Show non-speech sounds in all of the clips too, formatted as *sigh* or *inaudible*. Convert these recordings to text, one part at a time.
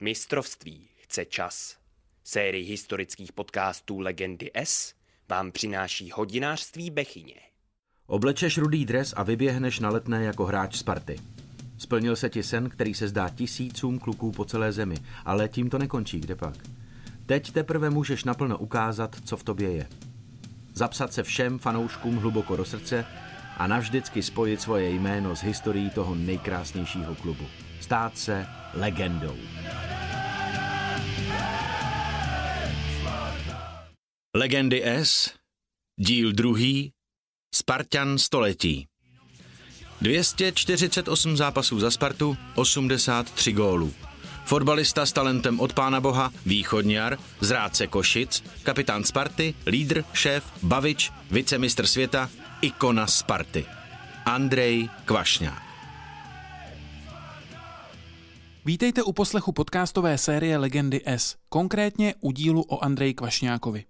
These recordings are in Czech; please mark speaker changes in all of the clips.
Speaker 1: Mistrovství chce čas. Sérii historických podcastů Legendy S vám přináší hodinářství Bechyně.
Speaker 2: Oblečeš rudý dres a vyběhneš na letné jako hráč Sparty. Splnil se ti sen, který se zdá tisícům kluků po celé zemi, ale tím to nekončí, kde pak. Teď teprve můžeš naplno ukázat, co v tobě je. Zapsat se všem fanouškům hluboko do srdce a navždycky spojit svoje jméno s historií toho nejkrásnějšího klubu. Stát se legendou. Legendy S, díl druhý, Spartan století. 248 zápasů za Spartu, 83 gólů. Fotbalista s talentem od Pána Boha, východňar, zrádce Košic, kapitán Sparty, lídr, šéf, bavič, vicemistr světa, ikona Sparty. Andrej Kvašňák.
Speaker 3: Vítejte u poslechu podcastové série Legendy S, konkrétně u dílu o Andreji Kvašňákovi.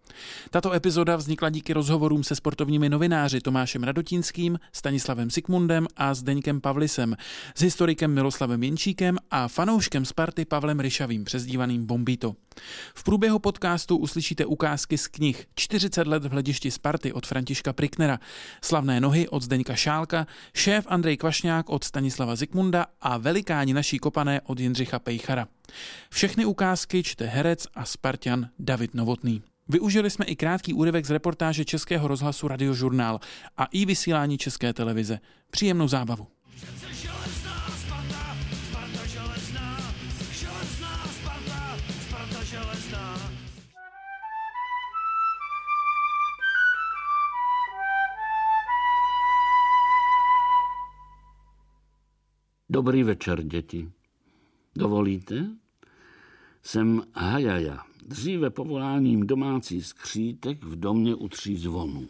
Speaker 3: Tato epizoda vznikla díky rozhovorům se sportovními novináři Tomášem Radotínským, Stanislavem Sikmundem a Zdeňkem Pavlisem, s historikem Miloslavem Jenčíkem a fanouškem Sparty Pavlem Ryšavým, přezdívaným Bombito. V průběhu podcastu uslyšíte ukázky z knih 40 let v hledišti Sparty od Františka Priknera, Slavné nohy od Zdeňka Šálka, šéf Andrej Kvašňák od Stanislava Zikmunda a Velikáni naší kopané od Jindřicha Pejchara. Všechny ukázky čte herec a Spartan David Novotný. Využili jsme i krátký úryvek z reportáže Českého rozhlasu Radiožurnál a i vysílání České televize. Příjemnou zábavu.
Speaker 4: Dobrý večer, děti. Dovolíte? Jsem Hajaja, dříve povoláním domácí skřítek v domě u tří zvonů.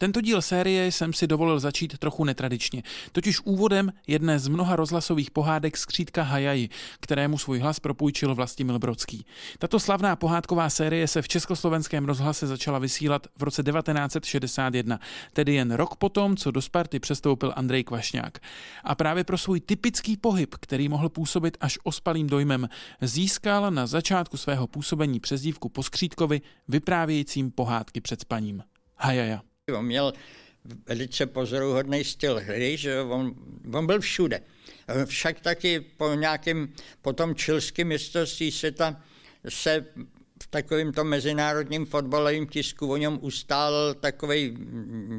Speaker 3: Tento díl série jsem si dovolil začít trochu netradičně, totiž úvodem jedné z mnoha rozhlasových pohádek Skřítka Hajaji, kterému svůj hlas propůjčil Vlastimil Brodský. Tato slavná pohádková série se v československém rozhlase začala vysílat v roce 1961, tedy jen rok potom, co do Sparty přestoupil Andrej Kvašňák. A právě pro svůj typický pohyb, který mohl působit až ospalým dojmem, získal na začátku svého působení přezdívku po Skřítkovi vyprávějícím pohádky před spaním. Hajaja.
Speaker 5: On měl velice pozoruhodný styl hry, že on, on byl všude. Však taky po nějakém, po tom čilském mistrovství světa se v takovém tom mezinárodním fotbalovém tisku o něm ustál takový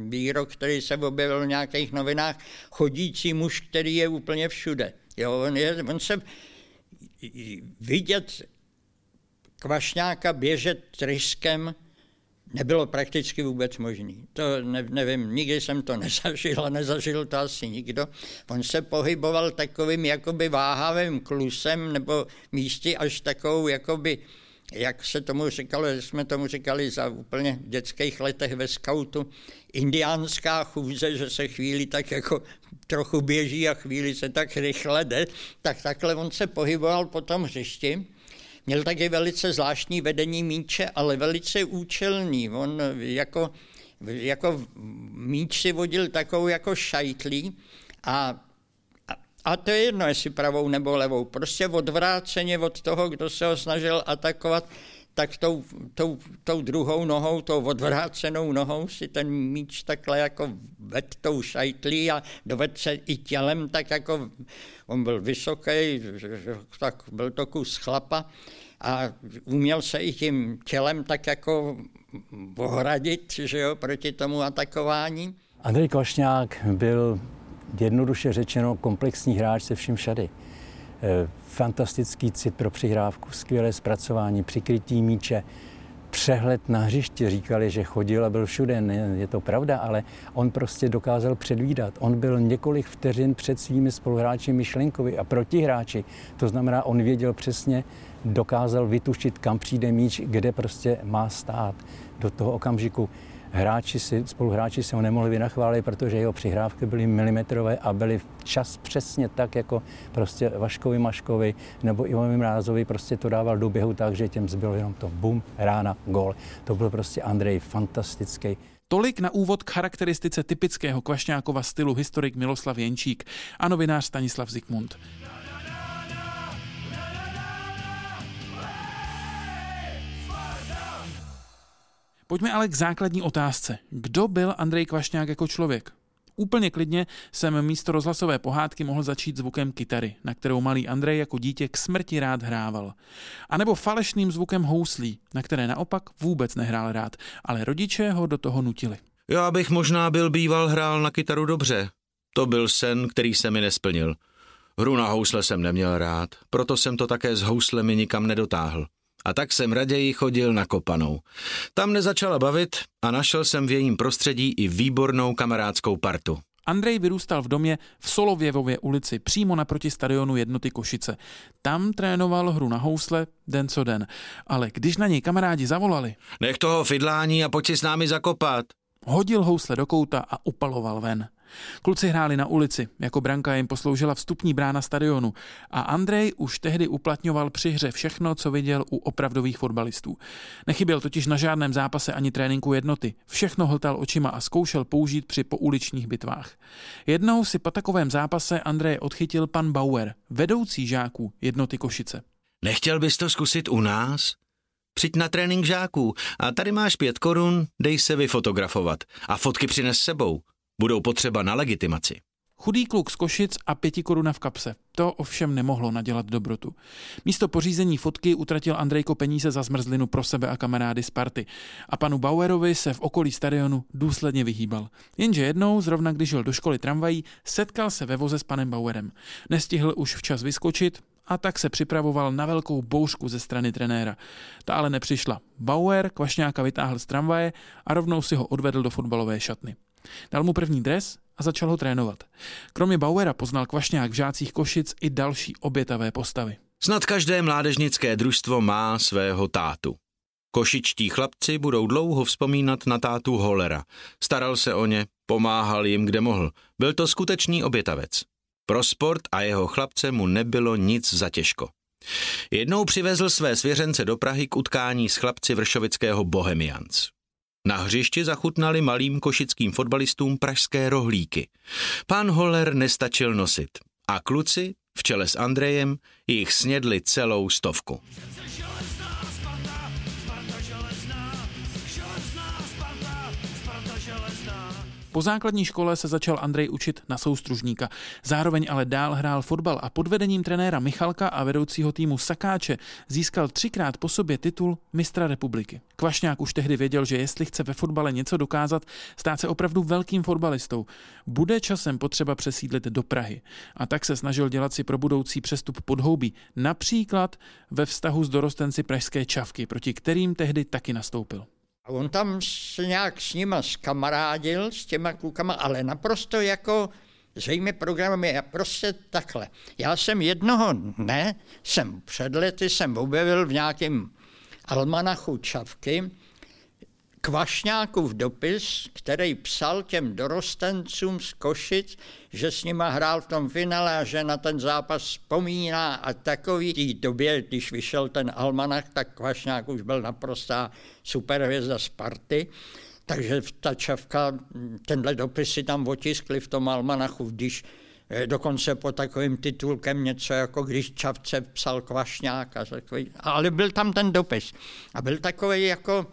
Speaker 5: výrok, který se objevil v nějakých novinách, chodící muž, který je úplně všude. Jo, on, je, on se vidět kvašňáka běžet tryskem, nebylo prakticky vůbec možný. To ne, nevím, nikdy jsem to *laughs* nezažil a nezažil to asi nikdo. On se pohyboval takovým jakoby váhavým klusem nebo místy až takovou jakoby jak se tomu říkalo, jsme tomu říkali za úplně dětských letech ve skautu, indiánská chůze, že se chvíli tak jako trochu běží a chvíli se tak rychle jde, tak takhle on se pohyboval po tom hřišti Měl taky velice zvláštní vedení míče, ale velice účelný. On jako, jako míč si vodil takovou jako šajtlí a a to je jedno, jestli pravou nebo levou. Prostě odvráceně od toho, kdo se ho snažil atakovat, tak tou, tou, tou druhou nohou, tou odvrácenou nohou si ten míč takhle jako ved tou šajtlí a doved se i tělem, tak jako on byl vysoký, tak byl to kus chlapa a uměl se i tím tělem tak jako ohradit že jo, proti tomu atakování.
Speaker 6: Andrej Kvašňák byl jednoduše řečeno komplexní hráč se vším všady. Fantastický cit pro přihrávku, skvělé zpracování, přikrytí míče, přehled na hřiště. Říkali, že chodil a byl všude. Ne, je to pravda, ale on prostě dokázal předvídat. On byl několik vteřin před svými spoluhráči Myšlenkovi a protihráči. To znamená, on věděl přesně, dokázal vytušit, kam přijde míč, kde prostě má stát. Do toho okamžiku hráči si, spoluhráči se ho nemohli vynachválit, protože jeho přihrávky byly milimetrové a byly čas přesně tak, jako prostě Vaškovi Maškovi nebo Ivanovi Mrázovi prostě to dával do běhu tak, že těm zbylo jenom to bum, rána, gol. To byl prostě Andrej fantastický.
Speaker 3: Tolik na úvod k charakteristice typického Kvašňákova stylu historik Miloslav Jenčík a novinář Stanislav Zikmund. Pojďme ale k základní otázce. Kdo byl Andrej Kvašňák jako člověk? Úplně klidně jsem místo rozhlasové pohádky mohl začít zvukem kytary, na kterou malý Andrej jako dítě k smrti rád hrával. A nebo falešným zvukem houslí, na které naopak vůbec nehrál rád, ale rodiče ho do toho nutili.
Speaker 2: Já bych možná byl býval hrál na kytaru dobře. To byl sen, který se mi nesplnil. Hru na housle jsem neměl rád, proto jsem to také s houslemi nikam nedotáhl. A tak jsem raději chodil na kopanou. Tam nezačala bavit a našel jsem v jejím prostředí i výbornou kamarádskou partu.
Speaker 3: Andrej vyrůstal v domě v Solověvově ulici, přímo naproti stadionu jednoty Košice. Tam trénoval hru na housle den co den. Ale když na něj kamarádi zavolali...
Speaker 2: Nech toho fidlání a pojď si s námi zakopat.
Speaker 3: Hodil housle do kouta a upaloval ven. Kluci hráli na ulici, jako branka jim posloužila vstupní brána stadionu a Andrej už tehdy uplatňoval při hře všechno, co viděl u opravdových fotbalistů. Nechyběl totiž na žádném zápase ani tréninku jednoty. Všechno hltal očima a zkoušel použít při pouličních bitvách. Jednou si po takovém zápase Andrej odchytil pan Bauer, vedoucí žáků jednoty Košice.
Speaker 2: Nechtěl bys to zkusit u nás? Přijď na trénink žáků a tady máš pět korun, dej se vyfotografovat a fotky přines sebou. Budou potřeba na legitimaci.
Speaker 3: Chudý kluk z Košic a pěti koruna v kapse. To ovšem nemohlo nadělat dobrotu. Místo pořízení fotky utratil Andrejko peníze za zmrzlinu pro sebe a kamarády z party. A panu Bauerovi se v okolí stadionu důsledně vyhýbal. Jenže jednou, zrovna když žil do školy tramvají, setkal se ve voze s panem Bauerem. Nestihl už včas vyskočit, a tak se připravoval na velkou bouřku ze strany trenéra. Ta ale nepřišla. Bauer Kvašňáka vytáhl z tramvaje a rovnou si ho odvedl do fotbalové šatny. Dal mu první dres a začal ho trénovat. Kromě Bauera poznal Kvašňák v žácích Košic i další obětavé postavy.
Speaker 2: Snad každé mládežnické družstvo má svého tátu. Košičtí chlapci budou dlouho vzpomínat na tátu Holera. Staral se o ně, pomáhal jim, kde mohl. Byl to skutečný obětavec. Pro sport a jeho chlapce mu nebylo nic za těžko. Jednou přivezl své svěřence do Prahy k utkání s chlapci vršovického Bohemians. Na hřišti zachutnali malým košickým fotbalistům pražské rohlíky. Pán Holler nestačil nosit a kluci, v čele s Andrejem, jich snědli celou stovku.
Speaker 3: Po základní škole se začal Andrej učit na soustružníka. Zároveň ale dál hrál fotbal a pod vedením trenéra Michalka a vedoucího týmu Sakáče získal třikrát po sobě titul mistra republiky. Kvašňák už tehdy věděl, že jestli chce ve fotbale něco dokázat, stát se opravdu velkým fotbalistou, bude časem potřeba přesídlit do Prahy. A tak se snažil dělat si pro budoucí přestup podhoubí, například ve vztahu s dorostenci pražské čavky, proti kterým tehdy taky nastoupil.
Speaker 5: On tam se nějak s nima skamarádil, s těma klukama, ale naprosto jako zřejmě programem je prostě takhle. Já jsem jednoho dne, jsem před lety, jsem objevil v nějakém almanachu Čavky, Kvašňákův dopis, který psal těm dorostencům z Košic, že s nima hrál v tom finále a že na ten zápas vzpomíná a takový té době, když vyšel ten almanach, tak Kvašňák už byl naprostá superhvězda Sparty. Takže ta čavka, tenhle dopis si tam otiskli v tom almanachu, když eh, dokonce po takovým titulkem něco, jako když Čavce psal Kvašňák. A takový, ale byl tam ten dopis. A byl takový jako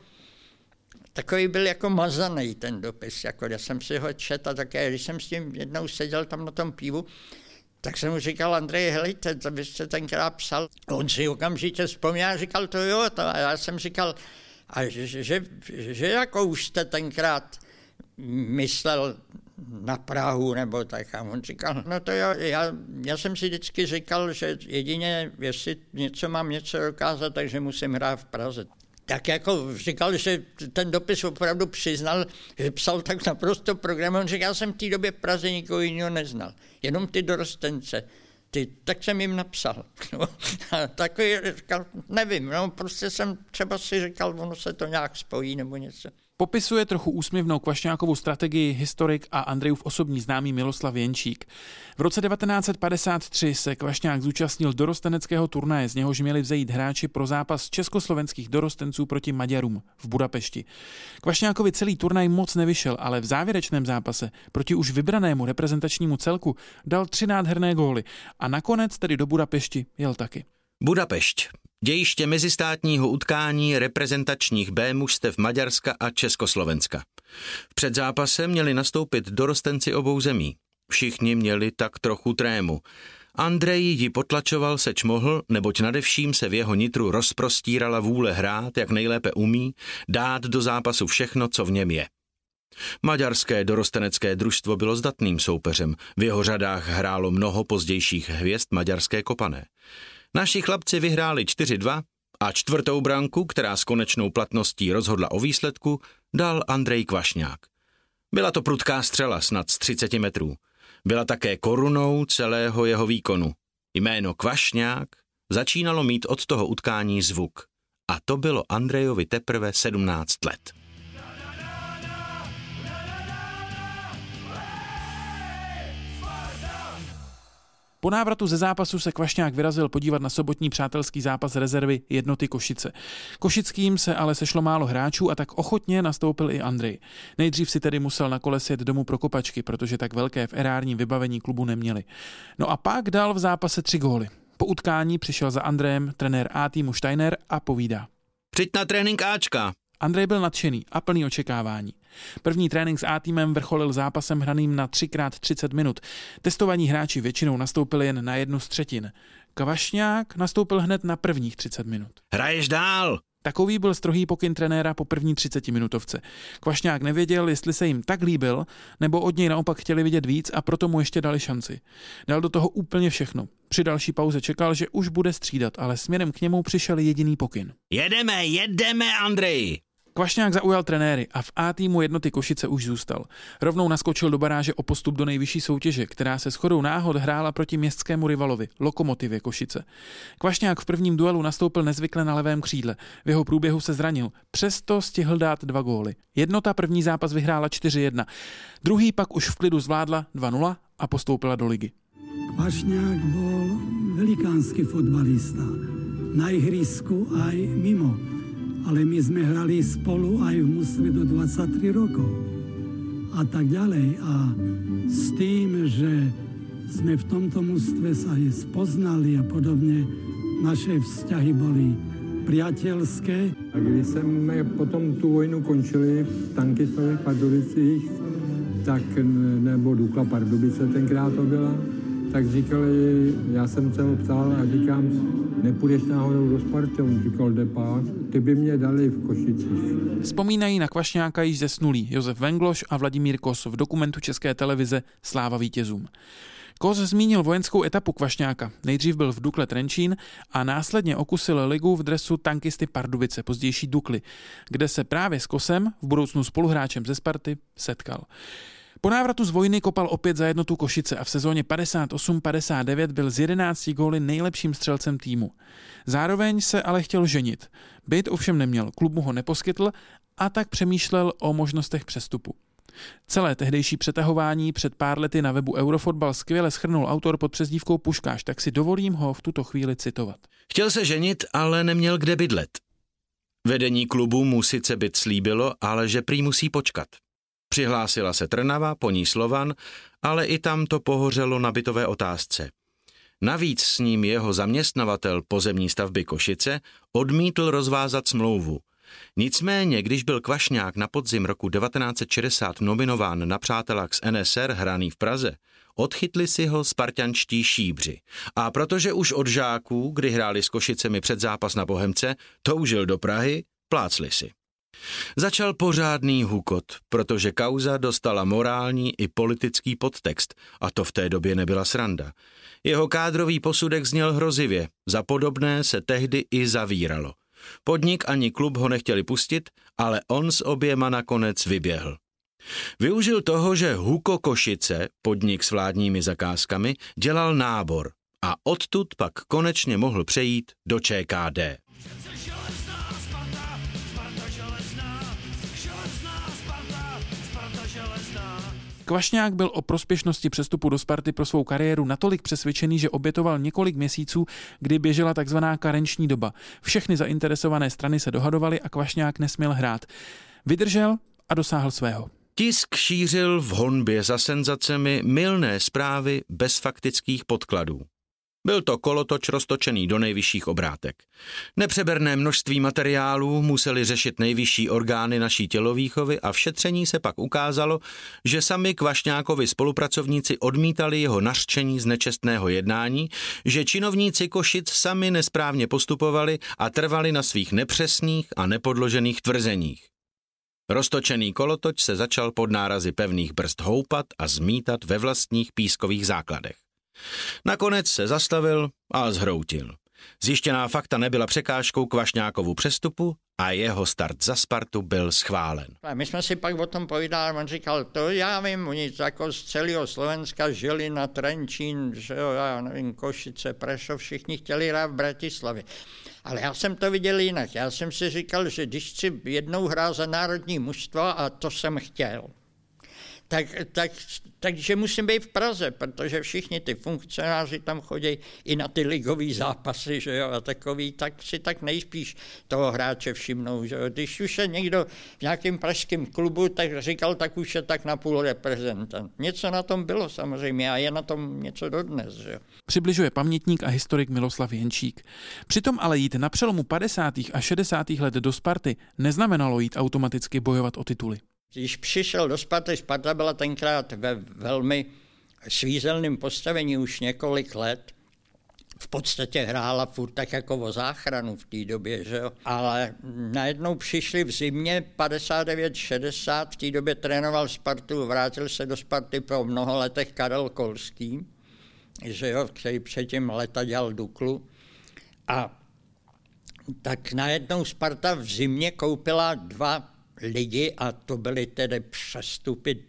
Speaker 5: takový byl jako mazaný ten dopis, jako já jsem si ho četl a také, když jsem s tím jednou seděl tam na tom pivu, tak jsem mu říkal, Andrej, helejte, to byste tenkrát psal. On si okamžitě vzpomněl a říkal, to jo, to, a já jsem říkal, a že, že, že jako už jste tenkrát myslel na Prahu nebo tak. A on říkal, no to jo, já, já jsem si vždycky říkal, že jedině, jestli něco mám něco dokázat, takže musím hrát v Praze tak jako říkal, že ten dopis opravdu přiznal, že psal tak naprosto program. On říkal, já jsem v té době v Praze nikoho jiného neznal, jenom ty dorostence. Ty, tak jsem jim napsal. *laughs* No, a takový říkal, nevím, no, prostě jsem třeba si říkal, ono se to nějak spojí nebo něco.
Speaker 3: Popisuje trochu úsměvnou Kvašňákovou strategii historik a Andrejův osobní známý Miloslav Jenčík. V roce 1953 se Kvašňák zúčastnil dorosteneckého turnaje, z něhož měli vzejít hráči pro zápas československých dorostenců proti Maďarům v Budapešti. Kvašňákovi celý turnaj moc nevyšel, ale v závěrečném zápase proti už vybranému reprezentačnímu celku dal tři nádherné góly a nakonec tedy do Budapešti jel taky.
Speaker 2: Budapešť. Dějiště mezistátního utkání reprezentačních B mužstev Maďarska a Československa. V předzápase měli nastoupit dorostenci obou zemí. Všichni měli tak trochu trému. Andrej ji potlačoval seč mohl, neboť nadevším se v jeho nitru rozprostírala vůle hrát, jak nejlépe umí, dát do zápasu všechno, co v něm je. Maďarské dorostenecké družstvo bylo zdatným soupeřem, v jeho řadách hrálo mnoho pozdějších hvězd maďarské kopané. Naši chlapci vyhráli 4-2 a čtvrtou branku, která s konečnou platností rozhodla o výsledku, dal Andrej Kvašňák. Byla to prudká střela snad z 30 metrů. Byla také korunou celého jeho výkonu. Jméno Kvašňák začínalo mít od toho utkání zvuk. A to bylo Andrejovi teprve 17 let.
Speaker 3: Po návratu ze zápasu se Kvašňák vyrazil podívat na sobotní přátelský zápas rezervy jednoty Košice. Košickým se ale sešlo málo hráčů a tak ochotně nastoupil i Andrej. Nejdřív si tedy musel na kole sjet domů pro kopačky, protože tak velké v erárním vybavení klubu neměli. No a pak dal v zápase tři góly. Po utkání přišel za Andrejem trenér A týmu Steiner a povídá.
Speaker 2: Přijď na trénink Ačka.
Speaker 3: Andrej byl nadšený a plný očekávání. První trénink s A týmem vrcholil zápasem hraným na 3x30 minut. Testovaní hráči většinou nastoupili jen na jednu z třetin. Kvašňák nastoupil hned na prvních 30 minut.
Speaker 2: Hraješ dál!
Speaker 3: Takový byl strohý pokyn trenéra po první 30 minutovce. Kvašňák nevěděl, jestli se jim tak líbil, nebo od něj naopak chtěli vidět víc a proto mu ještě dali šanci. Dal do toho úplně všechno. Při další pauze čekal, že už bude střídat, ale směrem k němu přišel jediný pokyn.
Speaker 2: Jedeme, jedeme, Andrej!
Speaker 3: Kvašňák zaujal trenéry a v A týmu jednoty Košice už zůstal. Rovnou naskočil do baráže o postup do nejvyšší soutěže, která se shodou náhod hrála proti městskému rivalovi, Lokomotivě Košice. Kvašňák v prvním duelu nastoupil nezvykle na levém křídle. V jeho průběhu se zranil, přesto stihl dát dva góly. Jednota první zápas vyhrála 4-1, druhý pak už v klidu zvládla 2-0 a postoupila do ligy.
Speaker 7: Kvašňák byl velikánský fotbalista. Na ihrisku aj mimo ale my sme hrali spolu aj v mústve do 23 rokov a tak ďalej. A s tým, že sme v tomto mústve sa aj spoznali a podobne, naše vzťahy boli priateľské.
Speaker 8: A když jsme potom tu vojnu končili v Tankisových Pardubicích, tak, nebo Dukla Pardubice tenkrát to byla, tak říkali, já jsem se ho ptal a říkám, nepůjdeš náhodou do Sparty? On říkal, Depa, ty by mě dali v Košicích.
Speaker 3: Vzpomínají na Kvašňáka již zesnulí Josef Vengloš a Vladimír Kos v dokumentu České televize Sláva vítězům. Kos zmínil vojenskou etapu Kvašňáka. Nejdřív byl v Dukle Trenčín a následně okusil ligu v dresu tankisty Pardubice, pozdější Dukly, kde se právě s Kosem, v budoucnu spoluhráčem ze Sparty, setkal. Po návratu z vojny kopal opět za jednotu Košice a v sezóně 58-59 byl z 11 góly nejlepším střelcem týmu. Zároveň se ale chtěl ženit. Byt ovšem neměl, klub mu ho neposkytl a tak přemýšlel o možnostech přestupu. Celé tehdejší přetahování před pár lety na webu Eurofotbal skvěle schrnul autor pod přezdívkou Puškáš, tak si dovolím ho v tuto chvíli citovat.
Speaker 2: Chtěl se ženit, ale neměl kde bydlet. Vedení klubu mu sice byt slíbilo, ale že prý musí počkat. Přihlásila se Trnava, po ní Slovan, ale i tam to pohořelo na bytové otázce. Navíc s ním jeho zaměstnavatel pozemní stavby Košice odmítl rozvázat smlouvu. Nicméně, když byl Kvašňák na podzim roku 1960 nominován na přátelák z NSR hraný v Praze, odchytli si ho spartanští šíbři. A protože už od žáků, kdy hráli s Košicemi před zápas na Bohemce, toužil do Prahy, plácli si. Začal pořádný hukot, protože kauza dostala morální i politický podtext a to v té době nebyla sranda. Jeho kádrový posudek zněl hrozivě, za podobné se tehdy i zavíralo. Podnik ani klub ho nechtěli pustit, ale on s oběma nakonec vyběhl. Využil toho, že Huko Košice, podnik s vládními zakázkami, dělal nábor a odtud pak konečně mohl přejít do ČKD.
Speaker 3: Kvašňák byl o prospěšnosti přestupu do Sparty pro svou kariéru natolik přesvědčený, že obětoval několik měsíců, kdy běžela takzvaná karenční doba. Všechny zainteresované strany se dohadovaly a Kvašňák nesměl hrát. Vydržel a dosáhl svého.
Speaker 2: Tisk šířil v honbě za senzacemi milné zprávy bez faktických podkladů. Byl to kolotoč roztočený do nejvyšších obrátek. Nepřeberné množství materiálů museli řešit nejvyšší orgány naší tělovýchovy a v šetření se pak ukázalo, že sami Kvašňákovi spolupracovníci odmítali jeho nařčení z nečestného jednání, že činovníci Košic sami nesprávně postupovali a trvali na svých nepřesných a nepodložených tvrzeních. Roztočený kolotoč se začal pod nárazy pevných brzd houpat a zmítat ve vlastních pískových základech. Nakonec se zastavil a zhroutil. Zjištěná fakta nebyla překážkou Kvašňákovu přestupu a jeho start za Spartu byl schválen.
Speaker 5: A my jsme si pak o tom povídali, on říkal, to já vím, oni jako z celého Slovenska žili na Trenčín, že jo, já nevím, Košice, Prešov, všichni chtěli hrát v Bratislavě. Ale já jsem to viděl jinak. Já jsem si říkal, že když si jednou hrál za národní mužstvo, a to jsem chtěl, tak, tak, takže musím být v Praze, protože všichni ty funkcionáři tam chodí i na ty ligové zápasy, že jo, a takový, tak si tak nejspíš toho hráče všimnou, že jo. Když už je někdo v nějakém pražském klubu, tak říkal, tak už je tak na půl reprezentant. Něco na tom bylo samozřejmě a je na tom něco dodnes, že jo.
Speaker 3: Přibližuje pamětník a historik Miloslav Jenčík. Přitom ale jít na přelomu 50. a 60. let do Sparty neznamenalo jít automaticky bojovat o tituly.
Speaker 5: Když přišel do Sparty, Sparta byla tenkrát ve velmi svízelném postavení už několik let. V podstatě hrála furt tak jako o záchranu v té době, že jo. Ale najednou přišli v zimě 59-60, v té době trénoval Spartu, vrátil se do Sparty po mnoho letech Karel Kolský, že jo, který předtím leta dělal Duklu. A tak najednou Sparta v zimě koupila dva lidi a to byly tedy přestupy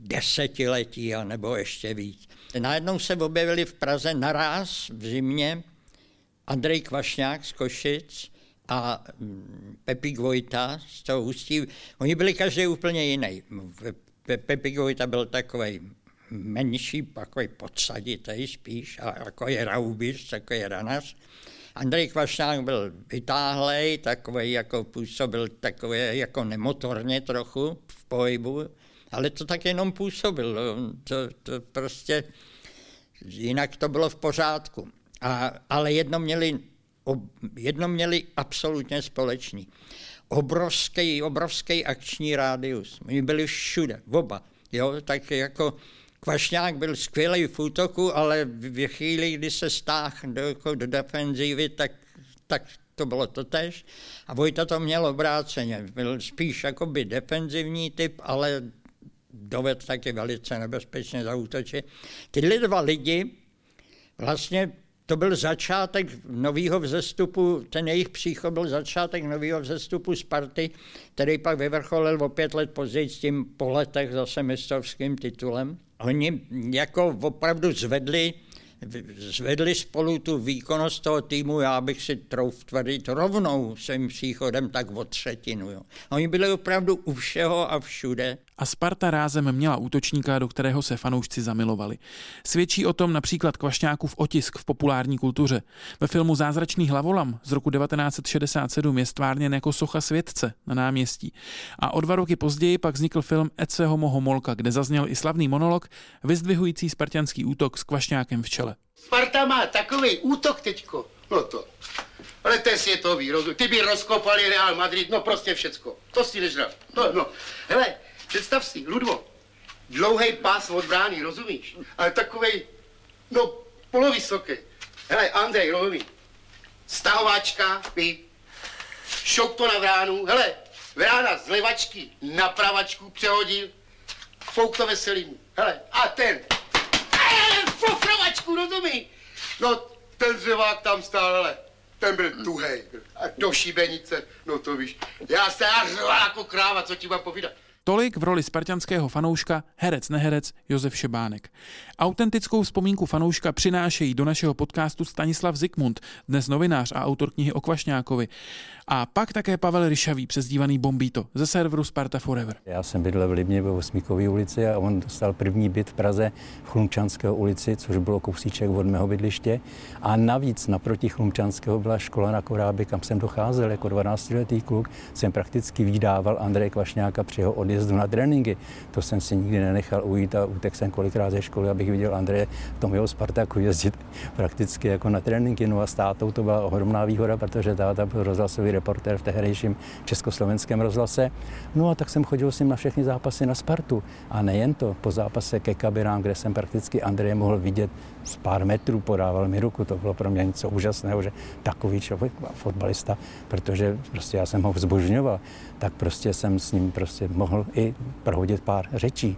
Speaker 5: desetiletí a nebo ještě víc. Najednou se objevili v Praze naraz v zimě Andrej Kvašňák z Košic a mm, Pepík Vojta z toho Ústí. Oni byli každý úplně jiný. Pepík Vojta byl takový menší, takový podsaditý spíš, a jako je raubiš, takový ranař. Andrej Kvašňák byl vytáhlej, takový jako působil takový jako nemotorně trochu v pohybu, ale to tak jenom působil. To, to prostě, jinak to bylo v pořádku. A, ale jedno měli, jedno měli absolutně společný. Obrovský, obrovský akční rádius. Oni byli všude, oba. Jo, tak jako Kvašňák byl skvělý v útoku, ale v chvíli, kdy se stáhl do, do defenzivy, tak, tak to bylo to tež. A Vojta to měl obráceně. Byl spíš jakoby defenzivní typ, ale doved taky velice nebezpečně zaútočit. Tyhle dva lidi vlastně to byl začátek nového vzestupu, ten jejich příchod byl začátek nového vzestupu Sparty, který pak vyvrcholil o pět let později s tím po letech zase mistrovským titulem oni jako opravdu zvedli, zvedli spolu tu výkonnost toho týmu, já bych si trouf tvrdit rovnou svým příchodem tak o třetinu. Jo. Oni byli opravdu u všeho a všude
Speaker 3: a Sparta rázem měla útočníka, do kterého se fanoušci zamilovali. Svědčí o tom například Kvašňákův otisk v populární kultuře. Ve filmu Zázračný hlavolam z roku 1967 je stvárněn jako socha světce na náměstí. A o dva roky později pak vznikl film Ece homo homolka, kde zazněl i slavný monolog vyzdvihující spartianský útok s Kvašňákem v čele.
Speaker 9: Sparta má takový útok teďko, no to. Ale to je světový, rozum. Ty by rozkopali Real Madrid, no prostě všecko. To si nežral. No, no. Hele, Představ si, Ludvo, dlouhý pás od brány, rozumíš? Ale takovej, no, polovysoký. Hele, Andrej, rozumí. Stahováčka, pí. Šok to na bránu. Hele, brána z levačky na pravačku přehodil. Fouk to veselý. Hele, a ten. Fofrovačku, rozumí? No, ten dřevák tam stál, hele. Ten byl tuhej. A do šibenice, no to víš. Já se já jako kráva, co ti mám povídat.
Speaker 3: Tolik v roli spartianského fanouška, herec neherec Josef Šebánek. Autentickou vzpomínku fanouška přinášejí do našeho podcastu Stanislav Zikmund, dnes novinář a autor knihy o Kvašňákovi. A pak také Pavel Ryšavý, přezdívaný Bombito, ze serveru Sparta Forever.
Speaker 6: Já jsem bydlel v Libně ve Osmíkové ulici a on dostal první byt v Praze v Chlumčanského ulici, což bylo kousíček od mého bydliště. A navíc naproti Chlumčanského byla škola na Korábě, kam jsem docházel jako 12-letý kluk. Jsem prakticky vydával Andreje Kvašňáka při jeho odjezdu na tréninky. To jsem si nikdy nenechal ujít a utek jsem kolikrát ze školy, abych viděl Andreje v tom jeho Spartaku jezdit *laughs* prakticky jako na tréninky. No a s tátou to byla ohromná výhoda, protože táta byl rozhlasový reportér v tehdejším československém rozhlase. No a tak jsem chodil s ním na všechny zápasy na Spartu. A nejen to, po zápase ke kabinám, kde jsem prakticky Andreje mohl vidět z pár metrů, podával mi ruku. To bylo pro mě něco úžasného, že takový člověk, fotbalista, protože prostě já jsem ho zbožňoval, tak prostě jsem s ním prostě mohl i prohodit pár řečí.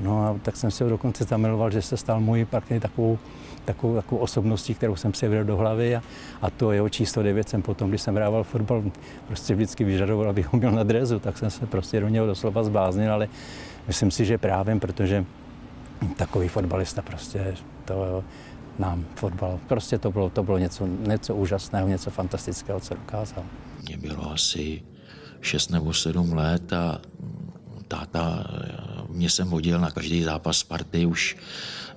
Speaker 6: No a tak jsem si ho dokonce zamiloval, že se stal můj partner takovou, takovou, takovou osobností, kterou jsem si vydal do hlavy a, a to jeho číslo 9 jsem potom, když jsem hrával fotbal, prostě vždycky vyžadoval, abych ho měl na drezu, tak jsem se prostě do něho doslova zbláznil, ale myslím si, že právě, protože takový fotbalista prostě to nám fotbal. Prostě to bylo, to bylo něco, něco úžasného, něco fantastického, co dokázal.
Speaker 10: Mně bylo asi 6 nebo 7 let a táta mě jsem vodil na každý zápas Sparty už,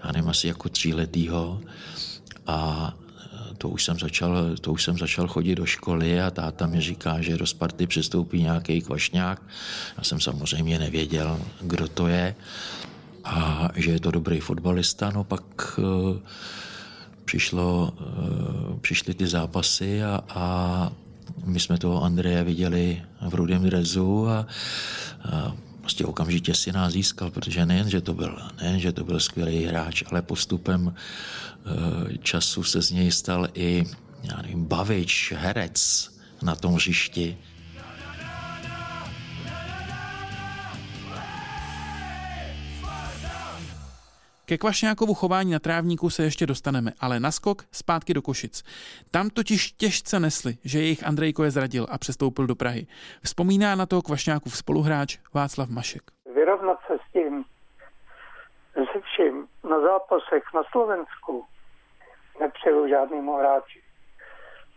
Speaker 10: já nevím, asi jako tříletýho a to už jsem začal, to už jsem začal chodit do školy a táta mi říká, že do Sparty přistoupí nějaký kvašňák. Já jsem samozřejmě nevěděl, kdo to je a že je to dobrý fotbalista. No pak uh, přišlo, uh, přišly ty zápasy a, a my jsme toho Andreje viděli v rudém drezu a, a prostě okamžitě si nás získal, protože nejen, že to byl, nejen, že to byl skvělý hráč, ale postupem uh, času se z něj stal i já nevím, bavič, herec na tom hřišti.
Speaker 3: Ke Kvašňákovu chování na trávníku se ještě dostaneme, ale naskok zpátky do Košic. Tam totiž těžce nesli, že jejich Andrejko je zradil a přestoupil do Prahy. Vzpomíná na to Kvašňákův spoluhráč Václav Mašek.
Speaker 11: Vyrovnat se s tím, se vším na zápasech na Slovensku nepřeju žádnému hráči.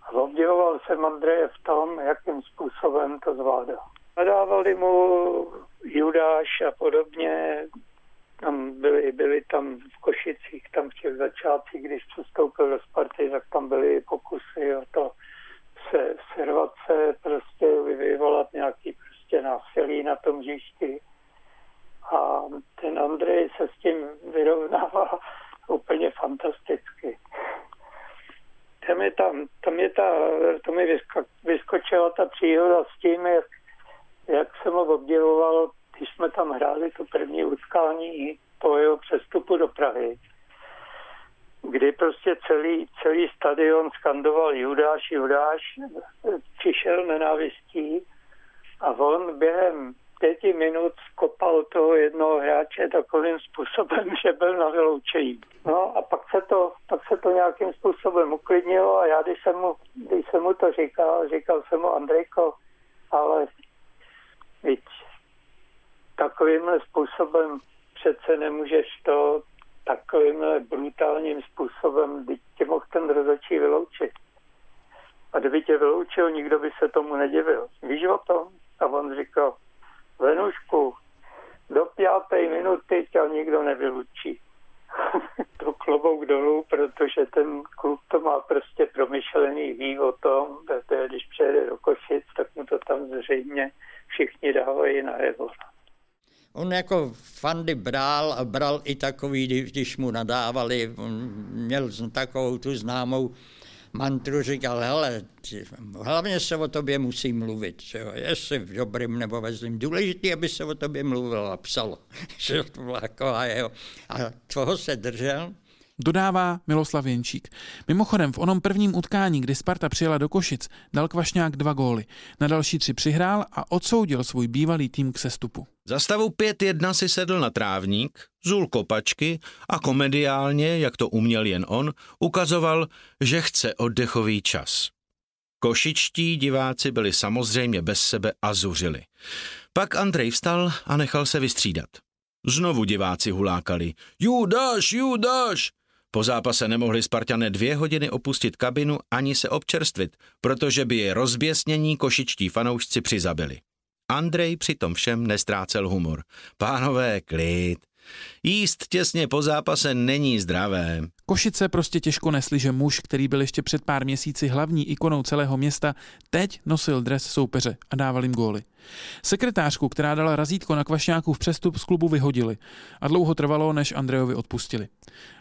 Speaker 11: A obdivoval jsem Andreje v tom, jakým způsobem to zvládal. Nadávali mu Judáš a podobně, tam byli, byli tam v Košicích, tam v těch začátcích, když přistoupil do Sparty, tak tam byly pokusy o to se servace, prostě vyvolat nějaký prostě násilí na tom hřišti. A ten Andrej se s tím vyrovnává *laughs* úplně fantasticky. Tam je, tam, tam je ta, to mi vysko, vyskočila ta příhoda s tím, jak, jak jsem ho obdivoval když jsme tam hráli to první utkání po jeho přestupu do Prahy, kdy prostě celý, celý stadion skandoval Judáš, Judáš, přišel nenávistí a on během pěti minut skopal toho jednoho hráče takovým způsobem, *laughs* že byl na vyloučení. No a pak se to, pak se to nějakým způsobem uklidnilo a já, když jsem mu, když jsem mu to říkal, říkal jsem mu Andrejko, ale víc, takovýmhle způsobem přece nemůžeš to takovýmhle brutálním způsobem, teď tě mohl ten rozhodčí vyloučit. A kdyby tě vyloučil, nikdo by se tomu nedivil. Víš o tom? A on říkal, Venušku, do páté minuty tě nikdo nevylučí. *laughs* to klobouk dolů, protože ten klub to má prostě promyšlený, ví o tom, že když přijede do Košic, tak mu to tam zřejmě všichni dávají na najevo.
Speaker 5: On jako fandy bral a bral i takový, když mu nadávali, on měl takovou tu známou mantru, říkal, hele, hlavně se o tobě musí mluvit, že jo, jestli v dobrým nebo ve zlým. Důležité, aby se o tobě mluvilo a psalo, *laughs* že to byla taková jeho. A toho se držel,
Speaker 3: Dodává Miloslav Jenčík. Mimochodem v onom prvním utkání, kdy Sparta přijela do Košic, dal Kvašňák dva góly. Na další tři přihrál a odsoudil svůj bývalý tým k sestupu.
Speaker 2: Za stavu 5-1 si sedl na trávník, zul kopačky a komediálně, jak to uměl jen on, ukazoval, že chce oddechový čas. Košičtí diváci byli samozřejmě bez sebe a zuřili. Pak Andrej vstal a nechal se vystřídat. Znovu diváci hulákali. Judáš, Judáš! Po zápase nemohli Spartané dvě hodiny opustit kabinu ani se občerstvit, protože by je rozběsnění košičtí fanoušci přizabili. Andrej při tom všem nestrácel humor. Pánové, klid. Jíst těsně po zápase není zdravé.
Speaker 3: Košice prostě těžko nesli, že muž, který byl ještě před pár měsíci hlavní ikonou celého města, teď nosil dres soupeře a dával jim góly. Sekretářku, která dala razítko na Kvašňáků v přestup z klubu vyhodili a dlouho trvalo, než Andrejovi odpustili.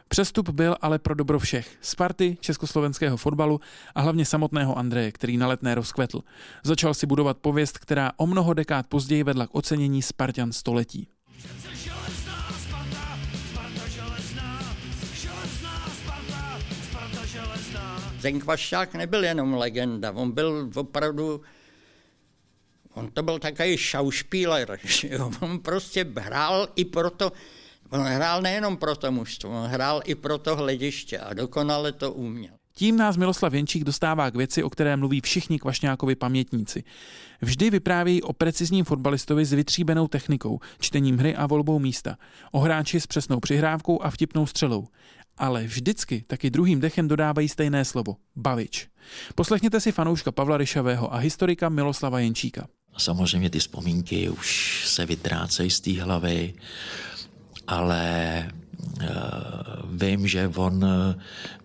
Speaker 3: Přestup byl ale pro dobro všech. Sparty, československého fotbalu a hlavně samotného Andreje, který na letné rozkvetl. Začal si budovat pověst, která o mnoho dekád později vedla k ocenění Spartan století.
Speaker 5: Ten Kvašťák nebyl jenom legenda, on byl opravdu On to byl takový šaušpíler, *laughs* on prostě hrál i proto, on hrál nejenom pro to mužstvo, on hrál i pro to hlediště a dokonale to uměl.
Speaker 3: Tím nás Miloslav Jenčík dostává k věci, o které mluví všichni Kvašňákovi pamětníci. Vždy vyprávějí o precizním fotbalistovi s vytříbenou technikou, čtením hry a volbou místa, o hráči s přesnou přihrávkou a vtipnou střelou. Ale vždycky taky druhým dechem dodávají stejné slovo – bavič. Poslechněte si fanouška Pavla Ryšavého a historika Miloslava Jenčíka.
Speaker 10: Samozřejmě ty vzpomínky už se vytrácejí z té hlavy, ale uh, vím, že on,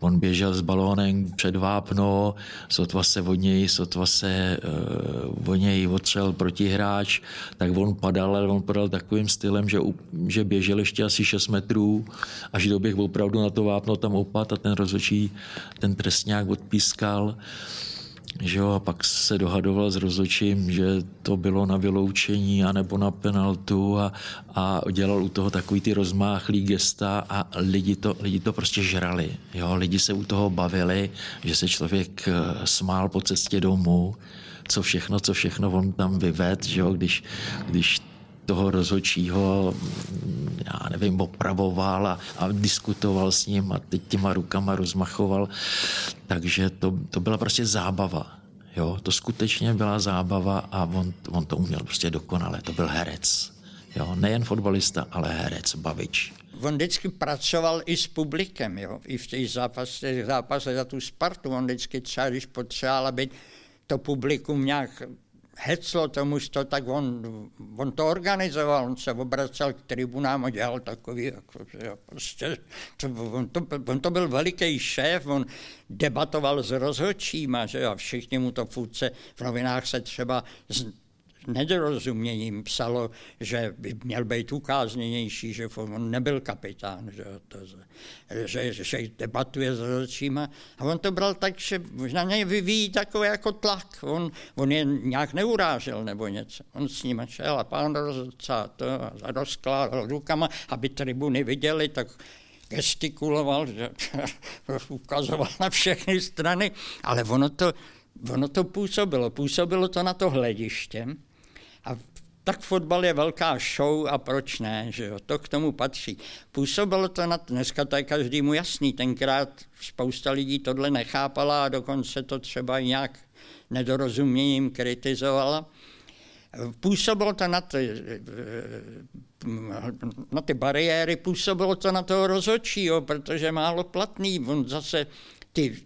Speaker 10: on běžel s balónem před vápno, sotva se od něj, sotva se uh, od něj otřel protihráč, tak on padal, ale on padal takovým stylem, že, že běžel ještě asi 6 metrů, až doběh opravdu na to vápno tam opad a ten rozhodčí ten trestňák odpískal. Že jo, a pak se dohadoval s rozhodčím, že to bylo na vyloučení anebo na penaltu a, a dělal u toho takový ty rozmáchlý gesta a lidi to, lidi to prostě žrali. Jo, lidi se u toho bavili, že se člověk eh, smál po cestě domů, co všechno, co všechno on tam vyved, že jo, když, když toho rozhodčího, já nevím, opravoval a, a diskutoval s ním a teď těma rukama rozmachoval. Takže to, to byla prostě zábava. Jo, to skutečně byla zábava a on, on to uměl prostě dokonale. To byl herec. Jo, nejen fotbalista, ale herec, bavič.
Speaker 5: On vždycky pracoval i s publikem, jo, i v těch zápasech, zápasech za tu Spartu. On vždycky třeba, když potřeboval, aby to publikum nějak heclo tomu, to, tak on, on to organizoval, on se obracel k tribunám a dělal takový, jako, že prostě, to, on, to, on to byl veliký šéf, on debatoval s rozhodčíma, že a všichni mu to fůdce v novinách se třeba nedorozuměním psalo, že by měl být ukázněnější, že on nebyl kapitán, že, to, že, že debatuje s rozhodčíma. A on to bral tak, že na něj vyvíjí takový jako tlak. On, on je nějak neurážel nebo něco. On s ním šel a pán rozhodce to rozkládal rukama, aby tribuny viděli, tak gestikuloval, že *laughs* ukazoval na všechny strany, ale ono to, ono to působilo. Působilo to na to hlediště, a tak fotbal je velká show a proč ne, že jo, to k tomu patří. Působilo to na, dneska to je každému jasný, tenkrát spousta lidí tohle nechápala a dokonce to třeba nějak nedorozuměním kritizovala. Působilo to na ty, na ty bariéry, působilo to na toho rozhodčího, protože málo platný, on zase ty,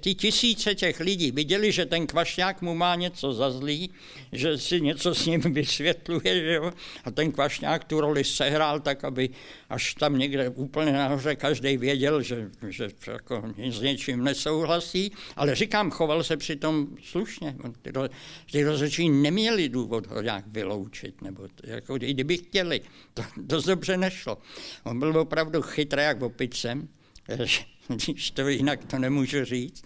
Speaker 5: ty, tisíce těch lidí viděli, že ten kvašňák mu má něco za zlý, že si něco s ním vysvětluje, že jo? a ten kvašňák tu roli sehrál tak, aby až tam někde úplně nahoře každý věděl, že, že jako s něčím nesouhlasí, ale říkám, choval se přitom slušně. Ty, ty rozhodčí neměli důvod ho nějak vyloučit, nebo jako, i kdyby chtěli, to dost dobře nešlo. On byl opravdu chytrý jak opicem, *laughs* když to jinak to nemůžu říct.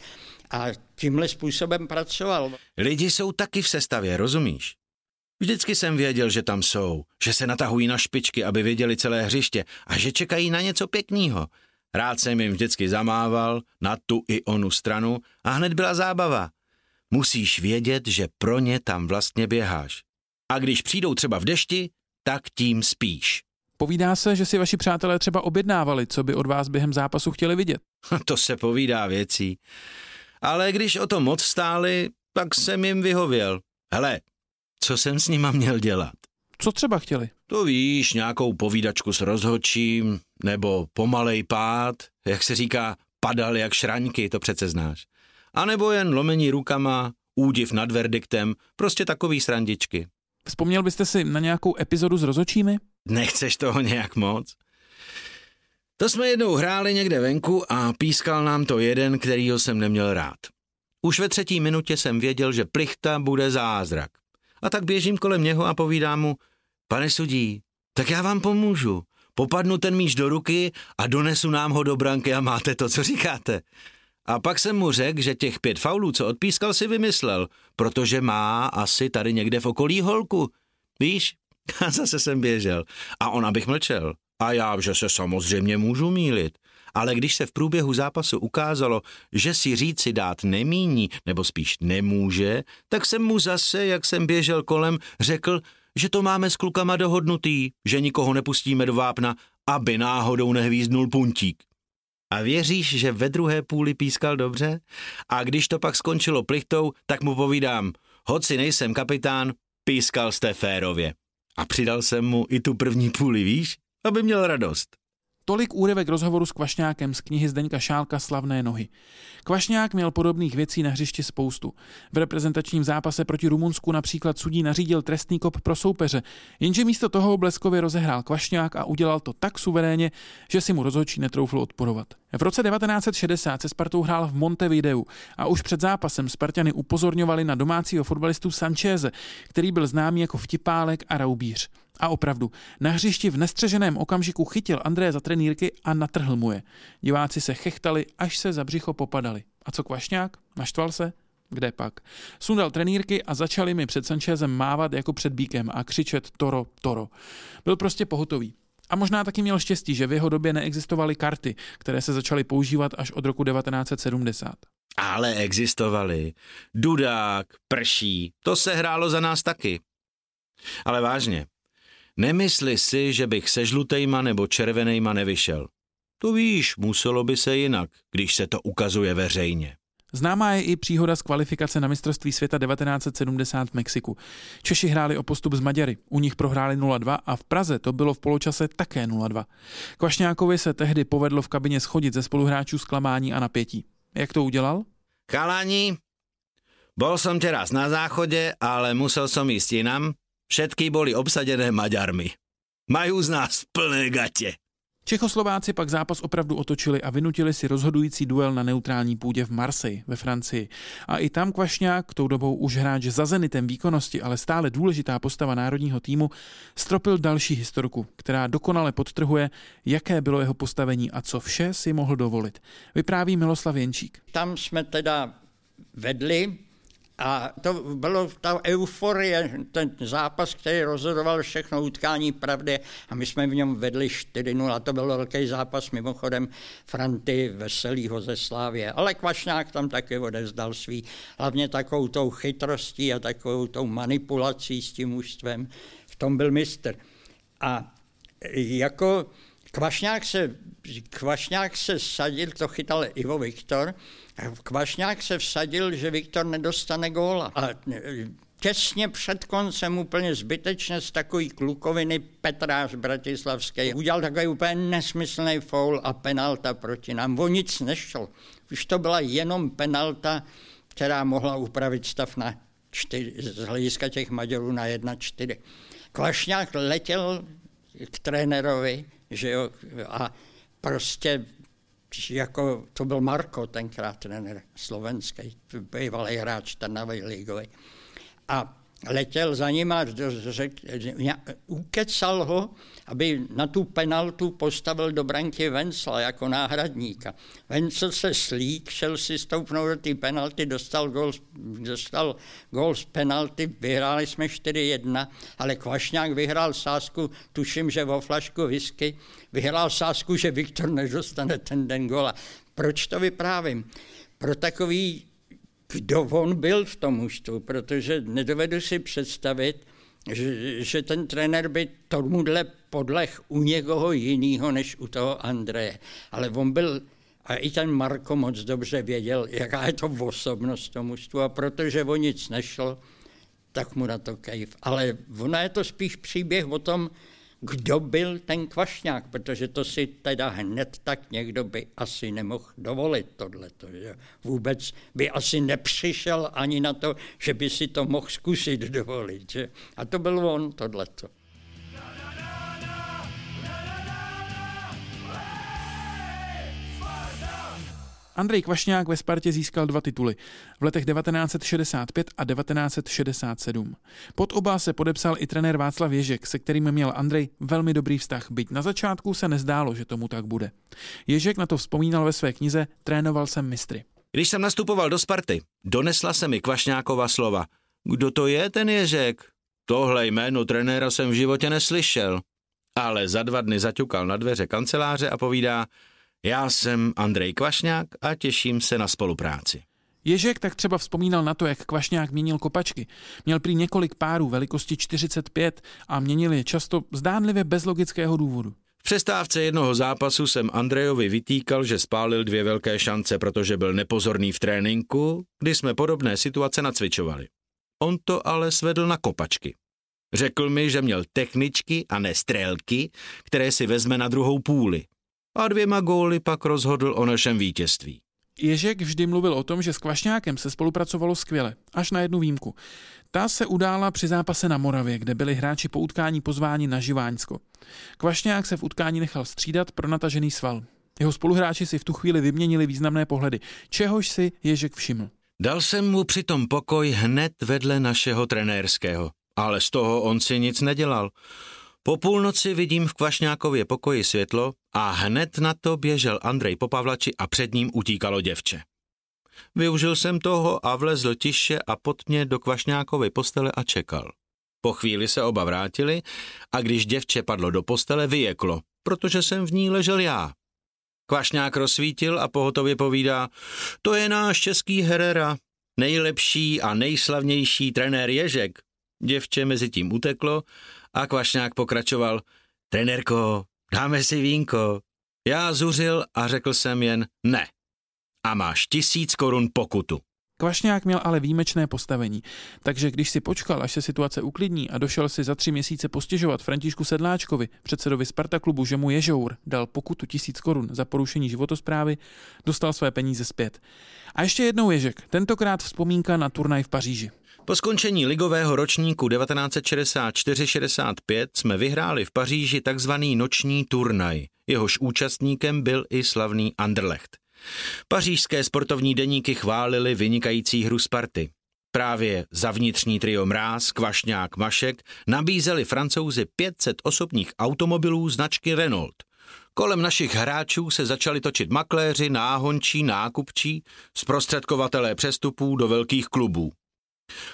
Speaker 5: A tímhle způsobem pracoval.
Speaker 2: Lidi jsou taky v sestavě, rozumíš? Vždycky jsem věděl, že tam jsou, že se natahují na špičky, aby viděli celé hřiště a že čekají na něco pěkného. Rád jsem jim vždycky zamával na tu i onu stranu a hned byla zábava. Musíš vědět, že pro ně tam vlastně běháš. A když přijdou třeba v dešti, tak tím spíš.
Speaker 3: Povídá se, že si vaši přátelé třeba objednávali, co by od vás během zápasu chtěli vidět. *laughs*
Speaker 2: To se povídá věcí. Ale když o to moc stáli, tak jsem jim vyhověl. Hele, co jsem s nima měl dělat?
Speaker 3: Co třeba chtěli?
Speaker 2: To víš, nějakou povídačku s rozhodčím, nebo pomalej pád, jak se říká, padal jak šraňky, to přece znáš. A nebo jen lomení rukama, údiv nad verdiktem, prostě takový srandičky.
Speaker 3: Vzpomněl byste si na nějakou epizodu s rozočími?
Speaker 2: Nechceš toho nějak moc? To jsme jednou hráli někde venku a pískal nám to jeden, kterýho jsem neměl rád. Už ve třetí minutě jsem věděl, že plichta bude zázrak. A tak běžím kolem něho a povídám mu, pane sudí, tak já vám pomůžu. Popadnu ten míč do ruky a donesu nám ho do branky a máte to, co říkáte. A pak jsem mu řekl, že těch pět faulů, co odpískal, si vymyslel, protože má asi tady někde v okolí holku. Víš? *laughs* A zase jsem běžel. A on abych mlčel. A já, že se samozřejmě můžu mílit. Ale když se v průběhu zápasu ukázalo, že si říci dát nemíní, nebo spíš nemůže, tak jsem mu zase, jak jsem běžel kolem, řekl, že to máme s klukama dohodnutý, že nikoho nepustíme do vápna, aby náhodou nehvízdnul puntík. A věříš, že ve druhé půli pískal dobře? A když to pak skončilo plichtou, tak mu povídám, hoci nejsem kapitán, pískal jste férově. A přidal jsem mu i tu první půli, víš? Aby měl radost.
Speaker 3: Tolik úryvek rozhovoru s Kvašňákem z knihy Zdeňka Šálka Slavné nohy. Kvašňák měl podobných věcí na hřišti spoustu. V reprezentačním zápase proti Rumunsku například sudí nařídil trestný kop pro soupeře, jenže místo toho bleskově rozehrál Kvašňák a udělal to tak suverénně, že si mu rozhodčí netroufl odporovat. V roce 1960 se Spartou hrál v Montevideu a už před zápasem Spartany upozorňovali na domácího fotbalistu Sancheze, který byl známý jako vtipálek a raubíř. A opravdu, na hřišti v nestřeženém okamžiku chytil Andreje za trenýrky a natrhl mu je. Diváci se chechtali, až se za břicho popadali. A co Kvašňák? Naštval se? Kde pak? Sundal trenýrky a začali mi před Sanchezem mávat jako před bíkem a křičet Toro, Toro. Byl prostě pohotový. A možná taky měl štěstí, že v jeho době neexistovaly karty, které se začaly používat až od roku 1970.
Speaker 2: Ale existovaly. Dudák, prší, to se hrálo za nás taky. Ale vážně, nemysli si, že bych se žlutejma nebo červenejma nevyšel. To víš, muselo by se jinak, když se to ukazuje veřejně.
Speaker 3: Známá je i příhoda z kvalifikace na mistrovství světa 1970 v Mexiku. Češi hráli o postup z Maďary, u nich prohráli 0-2 a v Praze to bylo v poločase také 0-2. Kvašňákovi se tehdy povedlo v kabině schodit ze spoluhráčů zklamání a napětí. Jak to udělal?
Speaker 2: Chalani, bol som teraz na záchode, ale musel som ísť inam. Všetky boli obsadené Maďarmi. Majú z nás plné gatě.
Speaker 3: Čechoslováci pak zápas opravdu otočili a vynutili si rozhodující duel na neutrální půdě v Marseille ve Francii. A i tam Kvašňák, tou dobou už hráč za zenitem výkonnosti, ale stále důležitá postava národního týmu, stropil další historku, která dokonale podtrhuje, jaké bylo jeho postavení a co vše si mohl dovolit. Vypráví Miloslav Jenčík.
Speaker 5: Tam jsme teda vedli a to bylo ta euforie, ten zápas, který rozhodoval všechno utkání pravdy a my jsme v něm vedli 4-0. To byl velký zápas mimochodem Franty Veselýho ze Slávě. Ale Kvašňák tam taky odezdal svý, hlavně takovou tou chytrostí a takovou tou manipulací s tím mužstvem. V tom byl mistr. A jako Kvašňák se, Kvašňák se sadil, to chytal Ivo Viktor, Kvašňák se vsadil, že Viktor nedostane góla. A těsně před koncem úplně zbytečně z takový klukoviny Petráš Bratislavský udělal takový úplně nesmyslný foul a penalta proti nám. O nic nešlo. Už to byla jenom penalta, která mohla upravit stav na čtyři, z hlediska těch Maďarů na 1-4. Kvašňák letěl k trenérovi, že jo, a prostě jako to byl Marko, tenkrát trenér slovenský, bývalý hráč Trnavy ligový. A letěl za ním a řek, ukecal ho, aby na tu penaltu postavil do branky Vencla jako náhradníka. Vencel se slík, šel si stoupnout do té penalty, dostal gol, dostal gol z penalty, vyhráli jsme 4-1, ale Kvašňák vyhrál sásku, tuším, že o flašku whisky, vyhrál sásku, že Viktor nedostane ten den gola. Proč to vyprávím? Pro takový kdo on byl v tom mužstvu, protože nedovedu si představit, že, že ten trenér by tomuhle podlech u někoho jiného než u toho Andreje. Ale on byl, a i ten Marko moc dobře věděl, jaká je to osobnost tomu mužstvu a protože o nic nešlo, tak mu na to kejv. Ale ona je to spíš příběh o tom, kdo byl ten kvašňák, protože to si teda hned tak někdo by asi nemohl dovolit tohleto. Že? Vůbec by asi nepřišel ani na to, že by si to mohl zkusit dovolit. Že? A to byl on tohleto.
Speaker 3: Andrej Kvašňák ve Spartě získal dva tituly v letech 1965 a 1967. Pod oba se podepsal i trenér Václav Ježek, se kterým měl Andrej velmi dobrý vztah, byť na začátku se nezdálo, že tomu tak bude. Ježek na to vzpomínal ve své knize Trénoval jsem mistry.
Speaker 2: Když jsem nastupoval do Sparty, donesla se mi Kvašňákova slova. Kdo to je ten Ježek? Tohle jméno trenéra jsem v životě neslyšel. Ale za dva dny zaťukal na dveře kanceláře a povídá, já jsem Andrej Kvašňák a těším se na spolupráci.
Speaker 3: Ježek tak třeba vzpomínal na to, jak Kvašňák měnil kopačky. Měl prý několik párů velikosti 45 a měnil je často zdánlivě bez logického důvodu.
Speaker 2: V přestávce jednoho zápasu jsem Andrejovi vytýkal, že spálil dvě velké šance, protože byl nepozorný v tréninku, kdy jsme podobné situace nacvičovali. On to ale svedl na kopačky. Řekl mi, že měl techničky a ne strélky, které si vezme na druhou půli a dvěma góly pak rozhodl o našem vítězství.
Speaker 3: Ježek vždy mluvil o tom, že s Kvašňákem se spolupracovalo skvěle, až na jednu výjimku. Ta se udála při zápase na Moravě, kde byli hráči po utkání pozváni na Živáňsko. Kvašňák se v utkání nechal střídat pro natažený sval. Jeho spoluhráči si v tu chvíli vyměnili významné pohledy, čehož si Ježek všiml.
Speaker 2: Dal jsem mu přitom pokoj hned vedle našeho trenérského, ale z toho on si nic nedělal. Po půlnoci vidím v Kvašňákově pokoji světlo a hned na to běžel Andrej po Pavlači a před ním utíkalo děvče. Využil jsem toho a vlezl tiše a pod mě do Kvašňákovy postele a čekal. Po chvíli se oba vrátili a když děvče padlo do postele, vyjeklo, protože jsem v ní ležel já. Kvašňák rozsvítil a pohotově povídá, to je náš český Herrera, nejlepší a nejslavnější trenér Ježek. Děvče mezi tím uteklo a Kvašňák pokračoval, trenérko, dáme si vínko. Já zuřil a řekl jsem jen ne. A máš tisíc korun pokutu.
Speaker 3: Kvašňák měl ale výjimečné postavení, takže když si počkal, až se situace uklidní a došel si za tři měsíce postěžovat Františku Sedláčkovi, předsedovi Sparta klubu, že mu Ježour dal pokutu tisíc korun za porušení životosprávy, dostal své peníze zpět. A ještě jednou Ježek, tentokrát vzpomínka na turnaj v Paříži.
Speaker 2: Po skončení ligového ročníku 1964-65 jsme vyhráli v Paříži takzvaný noční turnaj. Jehož účastníkem byl i slavný Anderlecht. Pařížské sportovní deníky chválili vynikající hru Sparty. Právě za vnitřní trio Mráz, Kvašňák, Mašek nabízeli francouzi 500 osobních automobilů značky Renault. Kolem našich hráčů se začali točit makléři, náhončí, nákupčí, zprostředkovatelé přestupů do velkých klubů.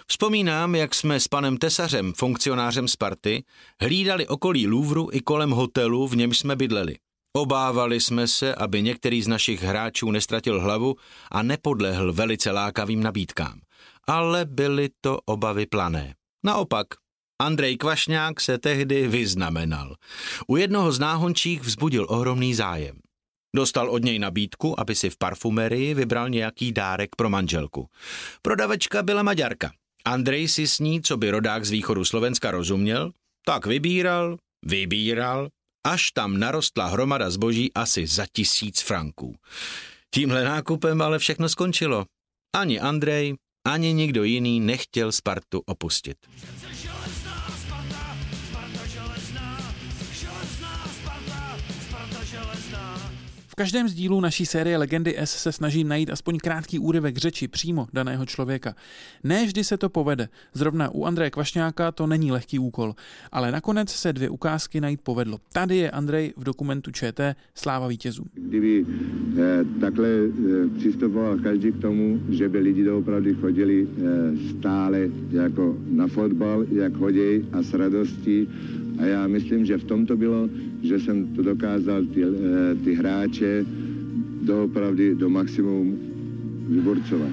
Speaker 2: Vzpomínám, jak jsme s panem Tesařem, funkcionářem Sparty, hlídali okolí Louvru i kolem hotelu, v němž jsme bydleli. Obávali jsme se, aby některý z našich hráčů nestratil hlavu a nepodlehl velice lákavým nabídkám. Ale byly to obavy plané. Naopak, Andrej Kvašňák se tehdy vyznamenal. U jednoho z náhončích vzbudil ohromný zájem. Dostal od něj nabídku, aby si v parfumerii vybral nějaký dárek pro manželku. Prodavečka byla Maďarka. Andrej si s ní, co by rodák z východu Slovenska rozuměl, tak vybíral, vybíral, až tam narostla hromada zboží asi za tisíc franků. Tímhle nákupem ale všechno skončilo. Ani Andrej, ani nikdo jiný nechtěl Spartu opustit.
Speaker 3: Každém z dílů naší série Legendy S se snažím najít aspoň krátký úryvek řeči přímo daného člověka. Ne vždy se to povede. Zrovna u Andreje Kvašňáka to není lehký úkol, ale nakonec se dvě ukázky najít povedlo. Tady je Andrej v dokumentu ČT Sláva vítězů.
Speaker 12: Kdyby eh, takhle eh, přistupoval každý k tomu, že by lidi doopravdy chodili eh, stále jako na fotbal, jak chodí a s radostí a já myslím, že v tom to bylo, že jsem to dokázal ty, eh, ty hráče doopravdy do maximum vyborcovat.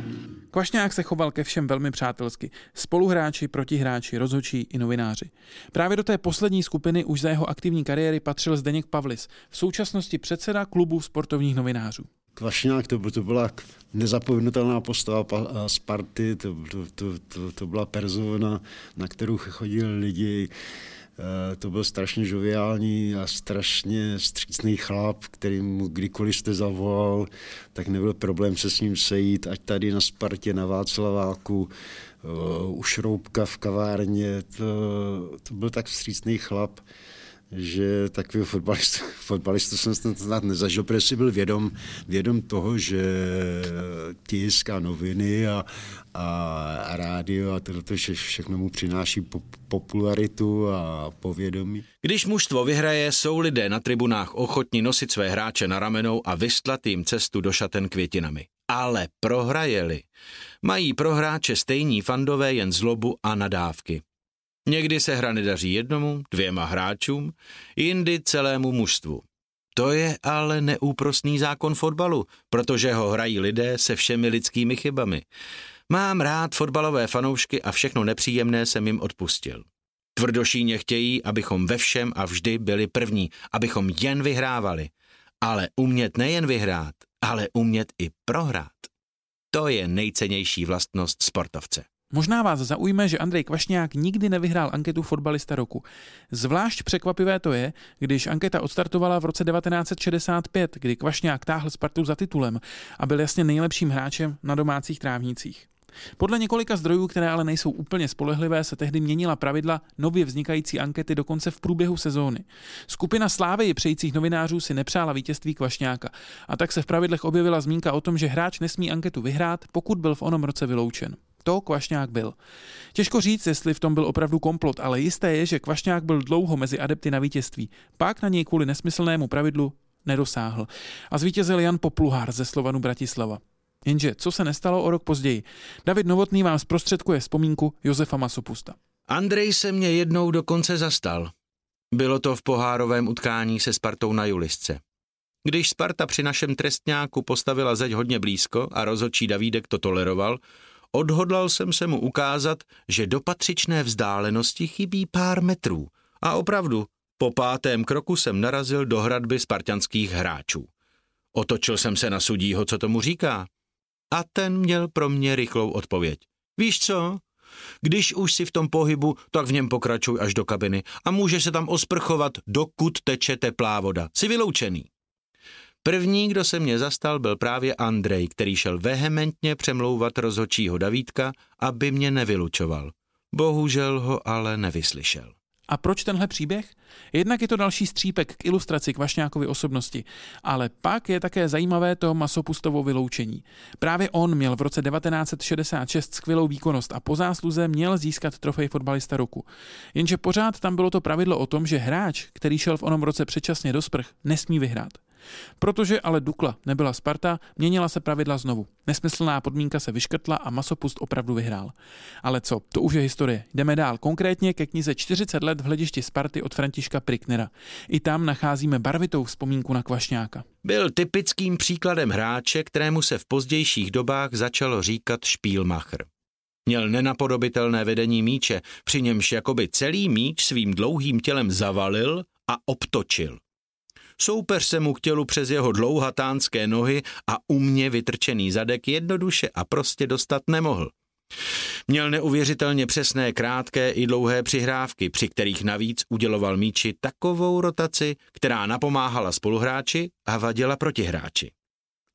Speaker 3: Kvašňák se choval ke všem velmi přátelsky. Spoluhráči, protihráči, rozhodčí i novináři. Právě do té poslední skupiny už za jeho aktivní kariéry patřil Zdeněk Pavlis, v současnosti předseda klubu sportovních novinářů.
Speaker 13: Kvašňák to, to byla nezapomenutelná postava Sparty, to, to, to, to, to byla persona, na kterou chodili lidi Eh, to byl strašně žoviální a strašně střícný chlap, který mu kdykoliv jste zavolal, tak nebyl problém se s ním sejít, ať tady na Spartě, na Václaváku, eh, u Šroubka v kavárně. To, to byl tak vstřícný chlap že takový fotbalistu, *laughs* fotbalistu jsem snad nezažil, protože si byl vědom, vědom toho, že tisk a noviny a, a, a rádio a tohle všechno mu přináší po, popularitu a povědomí.
Speaker 2: Když mužstvo vyhraje, jsou lidé na tribunách ochotní nosit své hráče na ramenou a vystlat jim cestu do šaten květinami. Ale prohrajeli. Mají pro hráče stejní fandové jen zlobu a nadávky. Někdy se hra nedaří jednomu, dvěma hráčům, jindy celému mužstvu. To je ale neúprostný zákon fotbalu, protože ho hrají lidé se všemi lidskými chybami. Mám rád fotbalové fanoušky a všechno nepříjemné jsem jim odpustil. Tvrdošíně chtějí, abychom ve všem a vždy byli první, abychom jen vyhrávali. Ale umět nejen vyhrát, ale umět i prohrát. To je nejcennější vlastnost sportovce.
Speaker 3: Možná vás zaujme, že Andrej Kvašňák nikdy nevyhrál anketu fotbalista roku. Zvlášť překvapivé to je, když anketa odstartovala v roce 1965, kdy Kvašňák táhl Spartu za titulem a byl jasně nejlepším hráčem na domácích trávnicích. Podle několika zdrojů, které ale nejsou úplně spolehlivé, se tehdy měnila pravidla nově vznikající ankety dokonce v průběhu sezóny. Skupina slávy přejících novinářů si nepřála vítězství Kvašňáka a tak se v pravidlech objevila zmínka o tom, že hráč nesmí anketu vyhrát, pokud byl v onom roce vyloučen. To Kvašňák byl. Těžko říct, jestli v tom byl opravdu komplot, ale jisté je, že Kvašňák byl dlouho mezi adepty na vítězství. Pak na něj kvůli nesmyslnému pravidlu nedosáhl. A zvítězil Jan Popluhár ze Slovanu Bratislava. Jenže co se nestalo o rok později? David Novotný vám zprostředkuje vzpomínku Josefa Masopusta.
Speaker 2: Andrej se mě jednou dokonce zastal. Bylo to v pohárovém utkání se Spartou na Julisce. Když Sparta při našem trestňáku postavila zeď hodně blízko a rozhodčí Davídek to toleroval, odhodlal jsem se mu ukázat, že do patřičné vzdálenosti chybí pár metrů. A opravdu, po pátém kroku jsem narazil do hradby spartianských hráčů. Otočil jsem se na sudího, co tomu říká. A ten měl pro mě rychlou odpověď. Víš co? Když už si v tom pohybu, tak v něm pokračuj až do kabiny a může se tam osprchovat, dokud teče teplá voda. Jsi vyloučený. První, kdo se mě zastal, byl právě Andrej, který šel vehementně přemlouvat rozhodčího Davídka, aby mě nevylučoval. Bohužel ho ale nevyslyšel.
Speaker 3: A proč tenhle příběh? Jednak je to další střípek k ilustraci Kvašňákovy osobnosti, ale pak je také zajímavé to masopustovo vyloučení. Právě on měl v roce 1966 skvělou výkonnost a po zásluze měl získat trofej fotbalista roku. Jenže pořád tam bylo to pravidlo o tom, že hráč, který šel v onom roce předčasně do sprch, nesmí vyhrát. Protože ale Dukla nebyla Sparta, měnila se pravidla znovu. Nesmyslná podmínka se vyškrtla a masopust opravdu vyhrál. Ale co, to už je historie. Jdeme dál, konkrétně ke knize 40 let v hledišti Sparty od Františka Priknera. I tam nacházíme barvitou vzpomínku na Kvašňáka.
Speaker 2: Byl typickým příkladem hráče, kterému se v pozdějších dobách začalo říkat Spielmacher. Měl nenapodobitelné vedení míče, při němž jakoby celý míč svým dlouhým tělem zavalil a obtočil. Soupeř se mu k tělu přes jeho dlouhatánské nohy a umně vytrčený zadek jednoduše a prostě dostat nemohl. Měl neuvěřitelně přesné krátké i dlouhé přihrávky, při kterých navíc uděloval míči takovou rotaci, která napomáhala spoluhráči a vadila protihráči.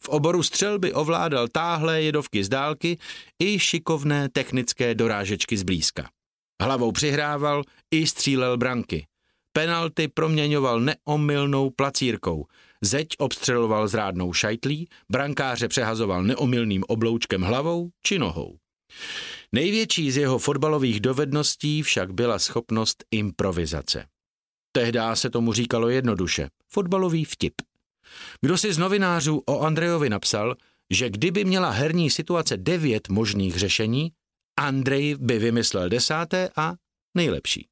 Speaker 2: V oboru střelby ovládal táhlé jedovky z dálky i šikovné technické dorážečky zblízka. Hlavou přihrával i střílel branky. Penalty proměňoval neomylnou placírkou. Zeď obstřeloval zrádnou šajtlí, brankáře přehazoval neomylným obloučkem hlavou či nohou. Největší z jeho fotbalových dovedností však byla schopnost improvizace. Tehdá se tomu říkalo jednoduše. Fotbalový vtip. Kdo si z novinářů o Andrejovi napsal, že kdyby měla herní situace devět možných řešení, Andrej by vymyslel desáté a nejlepší.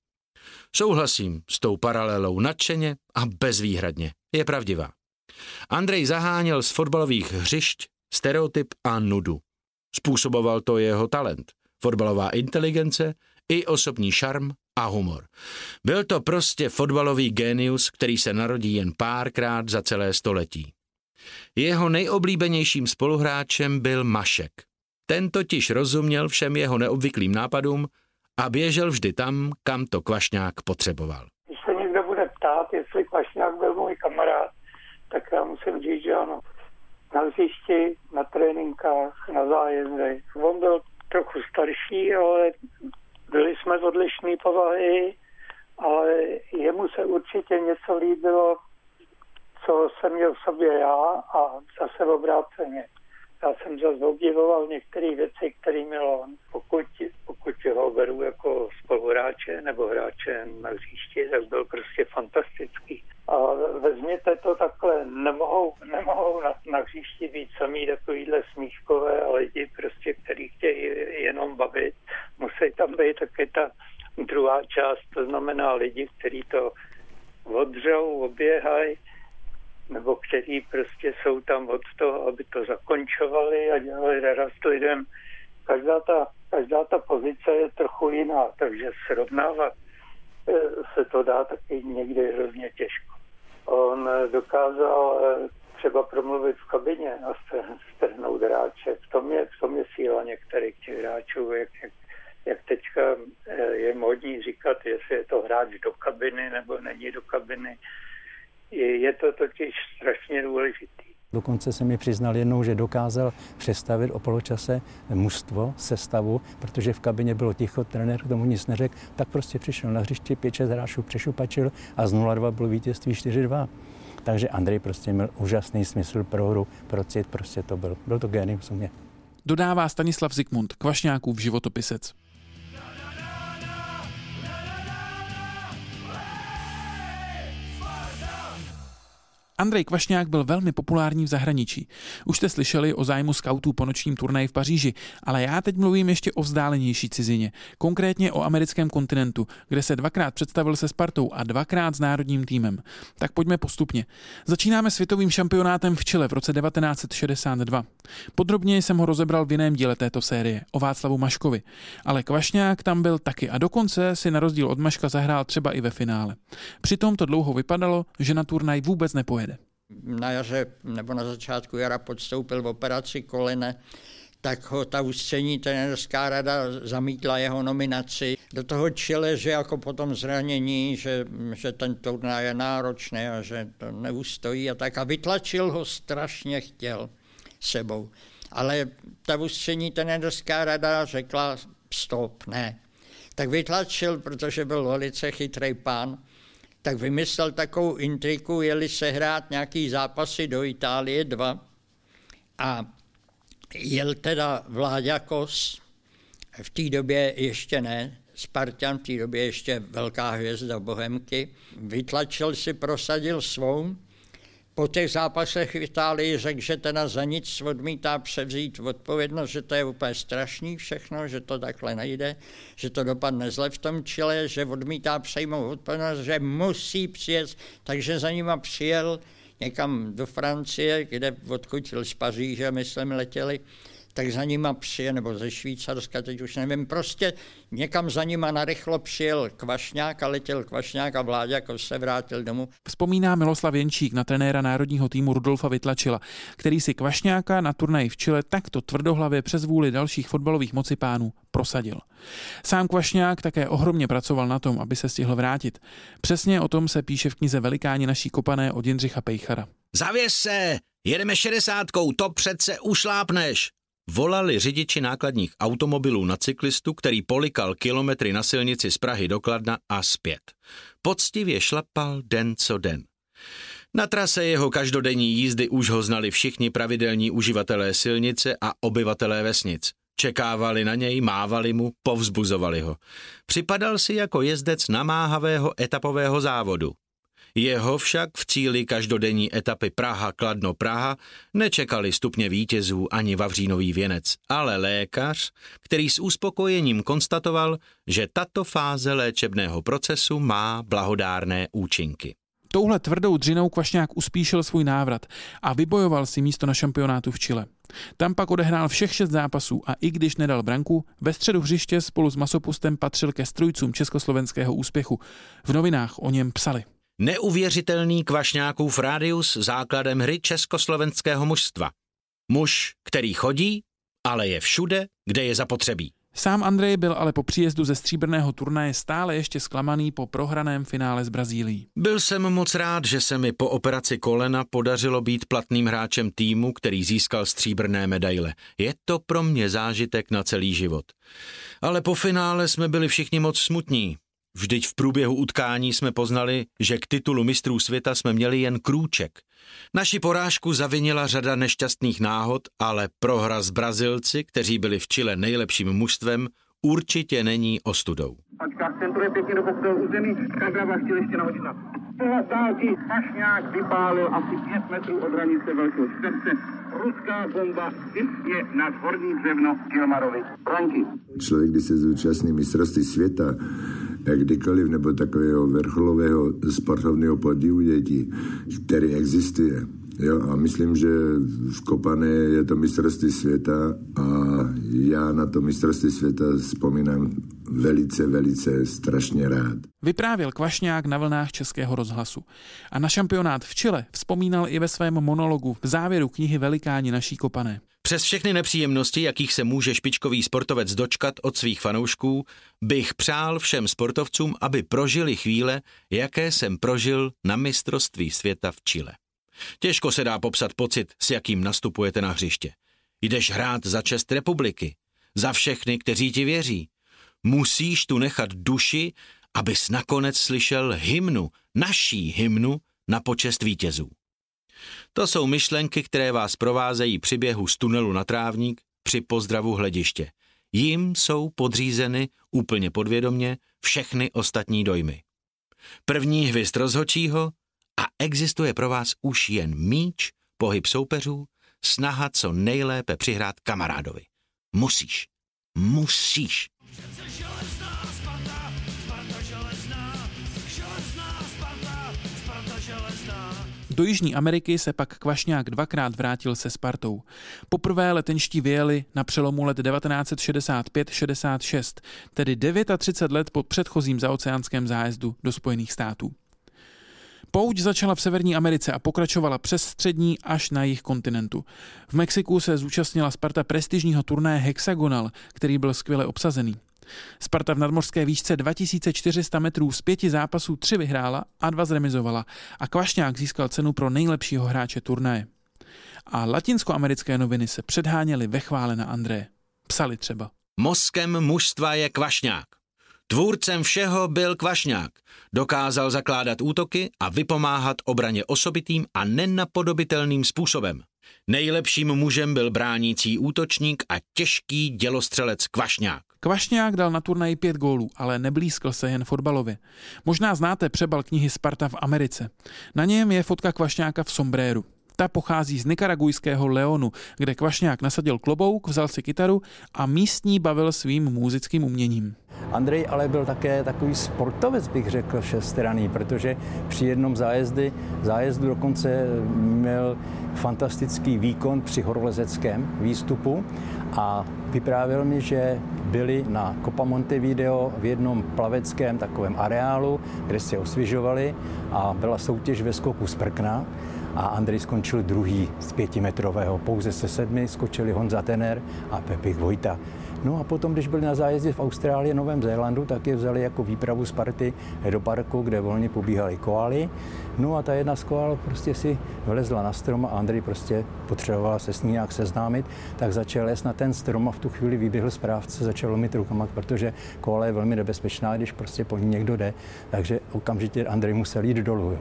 Speaker 2: Souhlasím s tou paralelou nadšeně a bezvýhradně. Je pravdivá. Andrej zaháněl z fotbalových hřišť stereotyp a nudu. Způsoboval to jeho talent, fotbalová inteligence i osobní šarm a humor. Byl to prostě fotbalový genius, který se narodí jen párkrát za celé století. Jeho nejoblíbenějším spoluhráčem byl Mašek. Ten totiž rozuměl všem jeho neobvyklým nápadům a běžel vždy tam, kam to Kvašňák potřeboval.
Speaker 11: Když se někdo bude ptát, jestli Kvašňák byl můj kamarád, tak já musím říct, že ano. Na hřišti, na tréninkách, na zájezdech. On byl trochu starší, ale byli jsme odlišné povahy, ale jemu se určitě něco líbilo, co jsem měl v sobě já a zase obráceně. Já jsem zase obdivoval některé věci, které měl on. Pokud, pokud ho beru jako spoluhráče nebo hráče na hřišti, tak byl prostě fantastický. A vezměte to takhle, nemohou, nemohou na, na hřišti být samý takovýhle smíškové lidi prostě, který chtějí jenom bavit. Musí tam být taky ta druhá část, to znamená lidi, kteří to odřou, oběhají, nebo kteří prostě jsou tam od toho, aby to zakončovali a dělali radost lidem. Každá ta, každá ta pozice je trochu jiná, takže srovnávat eh, se to dá taky někdy hrozně těžko. On dokázal eh, třeba promluvit v kabině a strhnout hráče. V tom je, v tom je síla některých těch hráčů, jak, jak, jak teďka eh, je modní říkat, jestli je to hráč do kabiny nebo není do kabiny je to totiž strašně důležitý.
Speaker 6: Dokonce se mi přiznal jednou, že dokázal přestavit o poločase mužstvo, sestavu, protože v kabině bylo ticho, trenér k tomu nic neřekl, tak prostě přišel na hřiště, 5-6 hráčů přešupačil a z 0-2 bylo vítězství 4-2. Takže Andrej prostě měl úžasný smysl pro hru, pro cit, prostě to byl. Byl to génius u mě.
Speaker 3: Dodává Stanislav Zikmund, Kvašňákův životopisec. Andrej Kvašňák byl velmi populární v zahraničí. Už jste slyšeli o zájmu skautů po nočním turnaji v Paříži, ale já teď mluvím ještě o vzdálenější cizině, konkrétně o americkém kontinentu, kde se dvakrát představil se Spartou a dvakrát s národním týmem. Tak pojďme postupně. Začínáme světovým šampionátem v Chile v roce 1962. Podrobně jsem ho rozebral v jiném díle této série, o Václavu Maškovi. Ale Kvašňák tam byl taky a dokonce si na rozdíl od Maška zahrál třeba i ve finále. Přitom to dlouho vypadalo, že na turnaj vůbec nepojede
Speaker 5: na jaře nebo na začátku jara podstoupil v operaci kolene, tak ho ta ústřední trenerská rada zamítla jeho nominaci. Do toho čile, že jako potom zranění, že, že ten turnaj je náročný a že to neustojí a tak. A vytlačil ho strašně chtěl sebou. Ale ta ústřední trenerská rada řekla stop, ne. Tak vytlačil, protože byl velice chytrý pán, tak vymyslel takovou intriku, jeli se hrát nějaký zápasy do Itálie dva. A jel teda Vláďa Kos, v té době ještě ne, Spartan v té době ještě velká hvězda Bohemky, vytlačil si, prosadil svou po těch zápasech v Itálii řekl, že teda za nic odmítá převzít odpovědnost, že to je úplně strašný všechno, že to takhle nejde, že to dopadne zle v tom čile, že odmítá přejmout odpovědnost, že musí přijet, takže za nima přijel někam do Francie, kde odkud z Paříže, myslím, letěli tak za nima přijel, nebo ze Švýcarska, teď už nevím, prostě někam za nima narychlo přijel Kvašňák a letěl Kvašňák a vládě jako se vrátil domů.
Speaker 3: Vzpomíná Miloslav Jenčík na trenéra národního týmu Rudolfa Vytlačila, který si Kvašňáka na turnaji v Chile takto tvrdohlavě přes vůli dalších fotbalových mocipánů prosadil. Sám Kvašňák také ohromně pracoval na tom, aby se stihl vrátit. Přesně o tom se píše v knize Velikáni naší kopané od Jindřicha Pejchara.
Speaker 2: Zavěs se, jedeme šedesátkou, to přece ušlápneš volali řidiči nákladních automobilů na cyklistu, který polikal kilometry na silnici z Prahy do Kladna a zpět. Poctivě šlapal den co den. Na trase jeho každodenní jízdy už ho znali všichni pravidelní uživatelé silnice a obyvatelé vesnic. Čekávali na něj, mávali mu, povzbuzovali ho. Připadal si jako jezdec namáhavého etapového závodu. Jeho však v cíli každodenní etapy Praha-Kladno-Praha nečekali stupně vítězů ani Vavřínový věnec, ale lékař, který s uspokojením konstatoval, že tato fáze léčebného procesu má blahodárné účinky.
Speaker 3: Touhle tvrdou dřinou Kvašňák uspíšil svůj návrat a vybojoval si místo na šampionátu v Chile. Tam pak odehrál všech šest zápasů a i když nedal branku, ve středu hřiště spolu s Masopustem patřil ke strujcům československého úspěchu. V novinách o něm psali.
Speaker 2: Neuvěřitelný kvašňákův rádius základem hry československého mužstva. Muž, který chodí, ale je všude, kde je zapotřebí.
Speaker 3: Sám Andrej byl ale po příjezdu ze stříbrného turnaje stále ještě zklamaný po prohraném finále s Brazílií.
Speaker 2: Byl jsem moc rád, že se mi po operaci kolena podařilo být platným hráčem týmu, který získal stříbrné medaile. Je to pro mě zážitek na celý život. Ale po finále jsme byli všichni moc smutní. Vždyť v průběhu utkání jsme poznali, že k titulu mistrů světa jsme měli jen krůček. Naši porážku zavinila řada nešťastných náhod, ale prohra s Brazilci, kteří byli v Chile nejlepším mužstvem, určitě není ostudou.
Speaker 14: Pačka centruje pěkně do boxového území, Kagrava chtěl ještě nahodit na dálky, Hašňák vypálil asi pět metrů od hranice Velkého čtverce. Ruská bomba vypně nad horní břevno Kilmarovi. Branky.
Speaker 12: Člověk, když se zúčastní mistrovství světa, kdykoliv nebo takového vrcholového sportovního podílu dětí, který existuje. Jo, a myslím, že v Kopané je to mistrovství světa a já na to mistrovství světa vzpomínám velice, velice strašně rád.
Speaker 3: Vyprávěl Kvašňák na vlnách Českého rozhlasu. A na šampionát v Chile vzpomínal i ve svém monologu v závěru knihy Velikáni naší Kopané.
Speaker 2: Přes všechny nepříjemnosti, jakých se může špičkový sportovec dočkat od svých fanoušků, bych přál všem sportovcům, aby prožili chvíle, jaké jsem prožil na mistrovství světa v Chile. Těžko se dá popsat pocit, s jakým nastupujete na hřiště. Jdeš hrát za čest republiky, za všechny, kteří ti věří. Musíš tu nechat duši, abys nakonec slyšel hymnu, naší hymnu na počest vítězů. To jsou myšlenky, které vás provázejí při běhu z tunelu na trávník při pozdravu hlediště. Jim jsou podřízeny úplně podvědomně všechny ostatní dojmy. První hvist rozhočího a existuje pro vás už jen míč, pohyb soupeřů, snaha co nejlépe přihrát kamarádovi. Musíš. Musíš.
Speaker 3: Do Jižní Ameriky se pak Kvašňák dvakrát vrátil se Spartou. Poprvé letenští vyjeli na přelomu let 1965-66, tedy 39 let po předchozím zaoceánském zájezdu do Spojených států. Pouť začala v Severní Americe a pokračovala přes střední až na jih kontinentu. V Mexiku se zúčastnila Sparta prestižního turnaje Hexagonal, který byl skvěle obsazený. Sparta v nadmořské výšce 2400 metrů z pěti zápasů tři vyhrála a dva zremizovala a Kvašňák získal cenu pro nejlepšího hráče turnaje. A latinskoamerické noviny se předháněly ve chvále na André. Psali třeba.
Speaker 2: Mozkem mužstva je Kvašňák. Tvůrcem všeho byl Kvašňák. Dokázal zakládat útoky a vypomáhat obraně osobitým a nenapodobitelným způsobem. Nejlepším mužem byl bránící útočník a těžký dělostřelec Kvašňák.
Speaker 3: Kvašňák dal na turnaji pět gólů, ale neblízkl se jen fotbalově. Možná znáte přebal knihy Sparta v Americe. Na něm je fotka Kvašňáka v sombréru. Ta pochází z nikaragujského Leonu, kde Kvašňák nasadil klobouk, vzal si kytaru a místní bavil svým muzickým uměním.
Speaker 6: Andrej ale byl také takový sportovec, bych řekl, všestraný, protože při jednom zájezdy, zájezdu dokonce měl fantastický výkon při horolezeckém výstupu a vyprávěl mi, že byli na Copa Montevideo v jednom plaveckém takovém areálu, kde se osvěžovali a byla soutěž ve skoku z prkna a Andrej skončil druhý z pětimetrového. Pouze se sedmi skočili Honza Tener a Pepich Vojta. No a potom, když byli na zájezdě v Austrálii, Novém Zélandu, tak je vzali jako výpravu z party do parku, kde volně pobíhali koaly. No a ta jedna z koal prostě si vlezla na strom a Andrej prostě potřeboval se s ní nějak seznámit, tak začal lézt na ten strom a v tu chvíli vyběhl správce, začal lomit rukama, protože koala je velmi nebezpečná, když prostě po ní někdo jde, takže okamžitě Andrej musel jít dolů.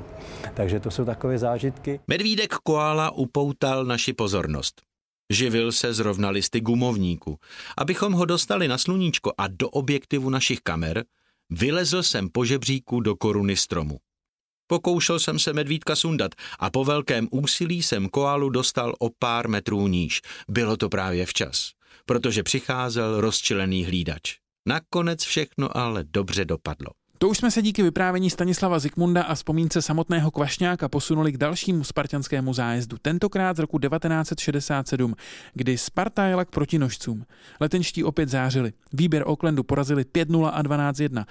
Speaker 6: Takže to jsou takové zážitky.
Speaker 2: Medvídek koala upoutal naši pozornost. Živil se zrovna listy gumovníku. Abychom ho dostali na sluníčko a do objektivu našich kamer, vylezl jsem po žebříku do koruny stromu. Pokoušel jsem se medvídka sundat a po velkém úsilí jsem koalu dostal o pár metrů níž. Bylo to právě včas, protože přicházel rozčilený hlídač. Nakonec všechno ale dobře dopadlo.
Speaker 3: To už jsme se díky vyprávění Stanislava Zikmunda a vzpomínce samotného Kvašňáka posunuli k dalšímu spartianskému zájezdu, tentokrát z roku 1967, kdy Sparta jela k protinožcům. Letenští opět zářili. Výběr Oaklandu porazili 5-0 a 12-1.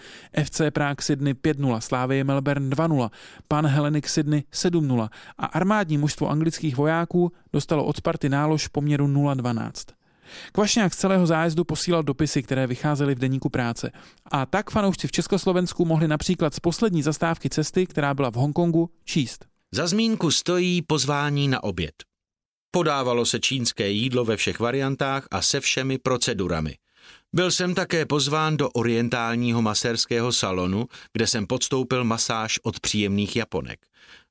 Speaker 3: FC Prague Sydney 5-0, Slávie Melbourne 2-0, Pan Helenik Sydney 7-0 a armádní mužstvo anglických vojáků dostalo od Sparty nálož poměru 0-12. Kvašňák z celého zájezdu posílal dopisy, které vycházely v deníku práce. A tak fanoušci v Československu mohli například z poslední zastávky cesty, která byla v Hongkongu, číst.
Speaker 2: Za zmínku stojí pozvání na oběd. Podávalo se čínské jídlo ve všech variantách a se všemi procedurami. Byl jsem také pozván do orientálního masérského salonu, kde jsem podstoupil masáž od příjemných Japonek.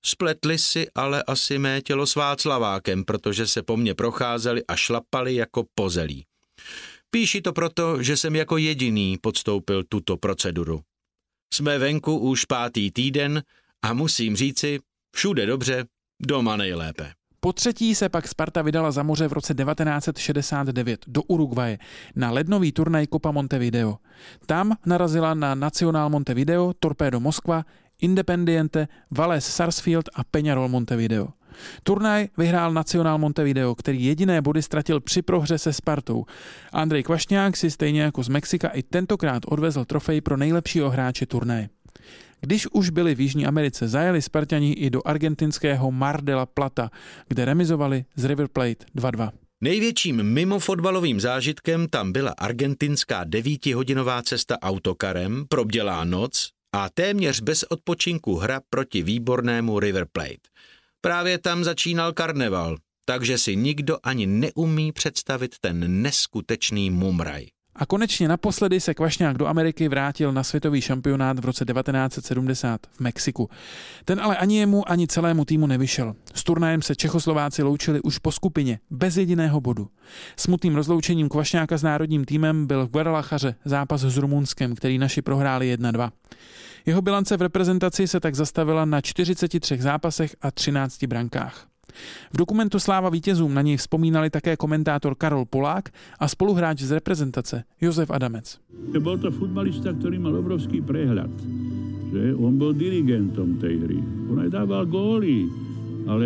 Speaker 2: Spletli si ale asi mé tělo s Václavákem, protože se po mně procházeli a šlapali jako pozelí. Píši to proto, že jsem jako jediný podstoupil tuto proceduru. Jsme venku už pátý týden a musím říci, všude dobře, doma nejlépe.
Speaker 3: Po třetí se pak Sparta vydala za moře v roce 1969 do Uruguaje na lednový turnaj Copa Montevideo. Tam narazila na Nacional Montevideo, Torpedo Moskva, Independiente, Valles Sarsfield a Peñarol Montevideo. Turnaj vyhrál Nacional Montevideo, který jediné body ztratil při prohře se Spartou. Andrej Kvašňák si stejně jako z Mexika i tentokrát odvezl trofej pro nejlepšího hráče turnaje. Když už byli v Jižní Americe, zajeli Spartani i do argentinského Mar de la Plata, kde remizovali z River Plate 2-2.
Speaker 2: Největším mimofotbalovým zážitkem tam byla argentinská devítihodinová cesta autokarem, probdělá noc a téměř bez odpočinku hra proti výbornému River Plate. Právě tam začínal karneval, takže si nikdo ani neumí představit ten neskutečný mumraj.
Speaker 3: A konečně naposledy se Kvašňák do Ameriky vrátil na světový šampionát v roce 1970 v Mexiku. Ten ale ani jemu, ani celému týmu nevyšel. S turnajem se Čechoslováci loučili už po skupině, bez jediného bodu. Smutným rozloučením Kvašňáka s národním týmem byl v Guadalachaře zápas s Rumunskem, který naši prohráli 1-2. Jeho bilance v reprezentaci se tak zastavila na 43 zápasech a 13 brankách. V dokumentu Sláva vítězům na něj vzpomínali také komentátor Karol Polák a spoluhráč z reprezentace Josef Adamec.
Speaker 15: Byl to futbalista, který mal obrovský prehľad. Že? On byl dirigentom té hry. On dával góly, ale